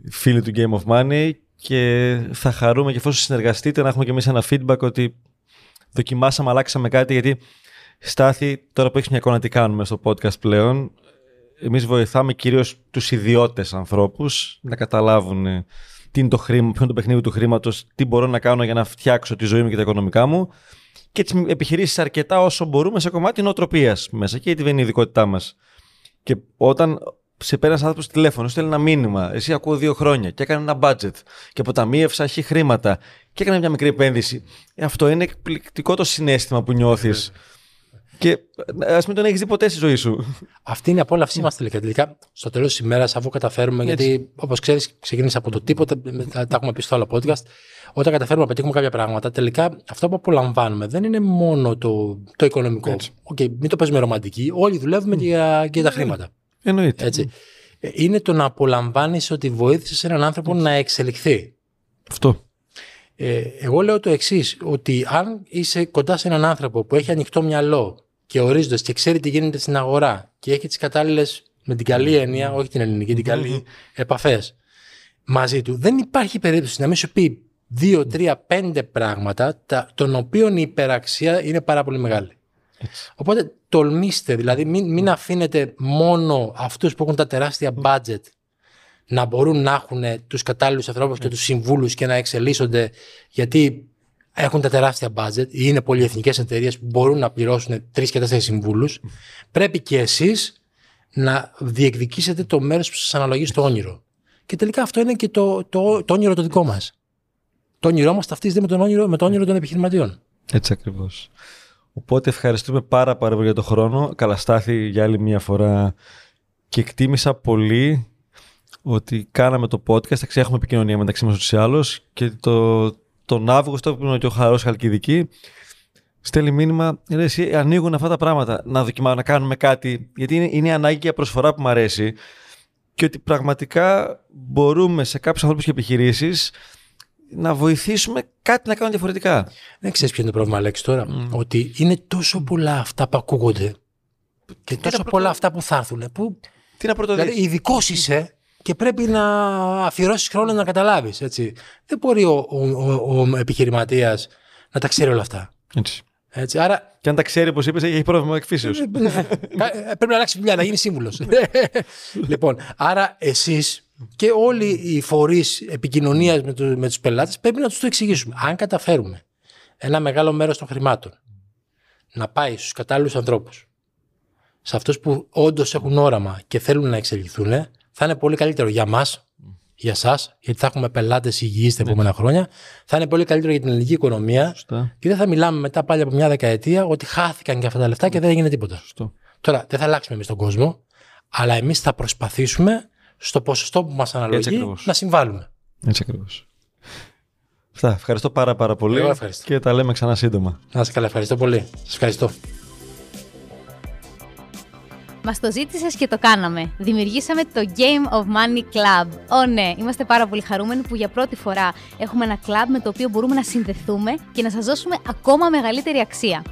Speaker 3: φίλοι του Game of Money και θα χαρούμε και εφόσον συνεργαστείτε να έχουμε και εμείς ένα feedback ότι δοκιμάσαμε, αλλάξαμε κάτι γιατί Στάθη, τώρα που έχεις μια εικόνα τι κάνουμε στο podcast πλέον, εμείς βοηθάμε κυρίως τους ιδιώτες ανθρώπους να καταλάβουν ε, τι είναι το χρήμα, ποιο είναι το παιχνίδι του χρήματος, τι μπορώ να κάνω για να φτιάξω τη ζωή μου και τα οικονομικά μου και τις επιχειρήσεις αρκετά όσο μπορούμε σε κομμάτι νοοτροπίας μέσα και γιατί δεν είναι η ειδικότητά μας. Και όταν σε παίρνει ένα άνθρωπος τηλέφωνο, στέλνει ένα μήνυμα. Εσύ ακούω δύο χρόνια και έκανε ένα budget και αποταμίευσα χι χρήματα και έκανε μια μικρή επένδυση. Ε, αυτό είναι εκπληκτικό το συνέστημα που νιώθεις. Και ας μην τον έχεις δει ποτέ στη ζωή σου.
Speaker 4: Αυτή είναι η απόλαυσή μας τελικά. Τελικά, στο τέλος της ημέρας, αφού καταφέρουμε,
Speaker 3: Έτσι.
Speaker 4: γιατί όπως ξέρεις, ξεκίνησε από το τίποτα, τα, τα έχουμε πει στο άλλο podcast. Όταν καταφέρουμε να πετύχουμε κάποια πράγματα, τελικά αυτό που απολαμβάνουμε δεν είναι μόνο το, το οικονομικό.
Speaker 3: Έτσι.
Speaker 4: Οκ, μην το παίζουμε ρομαντικοί. Όλοι δουλεύουμε και για, και για τα χρήματα.
Speaker 3: Εννοείται.
Speaker 4: Έτσι. Ε, Είναι το να απολαμβάνεις ότι βοήθησες έναν άνθρωπο να εξελιχθεί.
Speaker 3: Αυτό.
Speaker 4: Ε, εγώ λέω το εξής, ότι αν είσαι κοντά σε έναν άνθρωπο που έχει ανοιχτό μυαλό και ορίζοντας και ξέρει τι γίνεται στην αγορά και έχει τις κατάλληλες, με την καλή έννοια, όχι την ελληνική, την καλή επαφές μαζί του, δεν υπάρχει περίπτωση να μην σου πει δύο, τρία, πέντε πράγματα τα, των οποίων η υπεραξία είναι πάρα πολύ μεγάλη. Οπότε τολμήστε, δηλαδή μην, μην αφήνετε μόνο αυτούς που έχουν τα τεράστια budget να μπορούν να έχουν τους κατάλληλους ανθρώπους και τους συμβούλους και να εξελίσσονται γιατί έχουν τα τεράστια budget ή είναι πολυεθνικές εταιρείες που μπορούν να πληρώσουν τρεις και τέσσερις συμβούλους. Πρέπει και εσείς να διεκδικήσετε το μέρος που σας αναλογεί στο όνειρο. Και τελικά αυτό είναι και το, το, το όνειρο το δικό μας. Το όνειρό μας ταυτίζεται με, τον όνειρο, με το όνειρο των επιχειρηματιών.
Speaker 3: Έτσι ακριβώς. Οπότε ευχαριστούμε πάρα πάρα πολύ για τον χρόνο. Καλαστάθη για άλλη μια φορά. Και εκτίμησα πολύ ότι κάναμε το podcast. Εντάξει, έχουμε επικοινωνία μεταξύ μας ούτως ή άλλως. Και το, τον Αύγουστο που είναι και ο Χαρός Χαλκιδική στέλνει μήνυμα, ρε εσύ ανοίγουν αυτά τα πράγματα. Να δοκιμάσουμε να κάνουμε κάτι γιατί είναι, είναι η ανάγκη για προσφορά που μου αρέσει. Και ότι πραγματικά μπορούμε σε κάποιους ανθρώπους και επιχειρήσεις να βοηθήσουμε κάτι να κάνουν διαφορετικά.
Speaker 4: Δεν ξέρεις ποιο είναι το πρόβλημα, Αλέξη, τώρα. Ότι είναι τόσο πολλά αυτά που ακούγονται και τόσο
Speaker 3: πρώτο-
Speaker 4: πολλά αυτά που θα έρθουν. Που,
Speaker 3: Τι να πρωτοδείς.
Speaker 4: δηλαδή, ειδικός είσαι και πρέπει να αφιερώσεις χρόνο να καταλάβεις. Δεν μπορεί ο, ο, ο, ο επιχειρηματίας να τα ξέρει όλα αυτά.
Speaker 3: Έτσι.
Speaker 4: Έτσι. Άρα
Speaker 3: Και αν τα ξέρει, όπως είπες, έχει πρόβλημα εκφύσεως.
Speaker 4: ναι, κα- πρέπει να αλλάξει δουλειά, να γίνει σύμβουλος. λοιπόν, άρα εσείς και όλοι οι φορείς επικοινωνίας με, του με τους πελάτες πρέπει να τους το εξηγήσουμε. Αν καταφέρουμε ένα μεγάλο μέρος των χρημάτων να πάει στους κατάλληλους ανθρώπους, σε αυτούς που όντως έχουν όραμα και θέλουν να εξελιχθούν, θα είναι πολύ καλύτερο για μας, για εσά, γιατί θα έχουμε πελάτες υγιείς τα επόμενα χρόνια. Θα είναι πολύ καλύτερο για την ελληνική οικονομία.
Speaker 3: Σωστά.
Speaker 4: Και δεν θα μιλάμε μετά πάλι από μια δεκαετία ότι χάθηκαν και αυτά τα λεφτά και δεν έγινε τίποτα.
Speaker 3: Σωστό.
Speaker 4: Τώρα, δεν θα αλλάξουμε εμείς τον κόσμο, αλλά εμείς θα προσπαθήσουμε στο ποσοστό που μας αναλογεί
Speaker 3: ακριβώς.
Speaker 4: να συμβάλλουμε.
Speaker 3: Έτσι ακριβώς. Αυτά. Ευχαριστώ πάρα πάρα πολύ.
Speaker 4: Εγώ ευχαριστώ.
Speaker 3: Και τα λέμε ξανά σύντομα.
Speaker 4: Να είστε καλά, ευχαριστώ πολύ. Σας ευχαριστώ.
Speaker 1: Μας το ζήτησες και το κάναμε. Δημιουργήσαμε το Game of Money Club. Ω ναι, είμαστε πάρα πολύ χαρούμενοι που για πρώτη φορά έχουμε ένα club με το οποίο μπορούμε να συνδεθούμε και να σας δώσουμε ακόμα μεγαλύτερη αξία.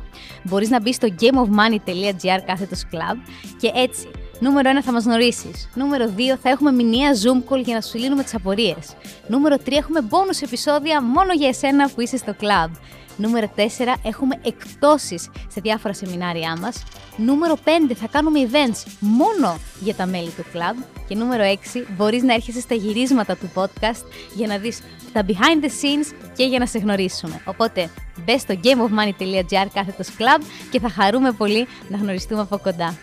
Speaker 1: Μπορείς να μπεις στο gameofmoney.gr κάθετος club και έτσι Νούμερο 1 θα μας γνωρίσεις. Νούμερο 2 θα έχουμε μηνιαία Zoom call για να σου λύνουμε τις απορίες. Νούμερο 3 έχουμε bonus επεισόδια μόνο για εσένα που είσαι στο club. Νούμερο 4 έχουμε εκπτώσεις σε διάφορα σεμινάρια μας. Νούμερο 5 θα κάνουμε events μόνο για τα μέλη του club. Και νούμερο 6 μπορείς να έρχεσαι στα γυρίσματα του podcast για να δεις τα behind the scenes και για να σε γνωρίσουμε. Οπότε μπες στο gameofmoney.gr κάθετος club και θα χαρούμε πολύ να γνωριστούμε από κοντά.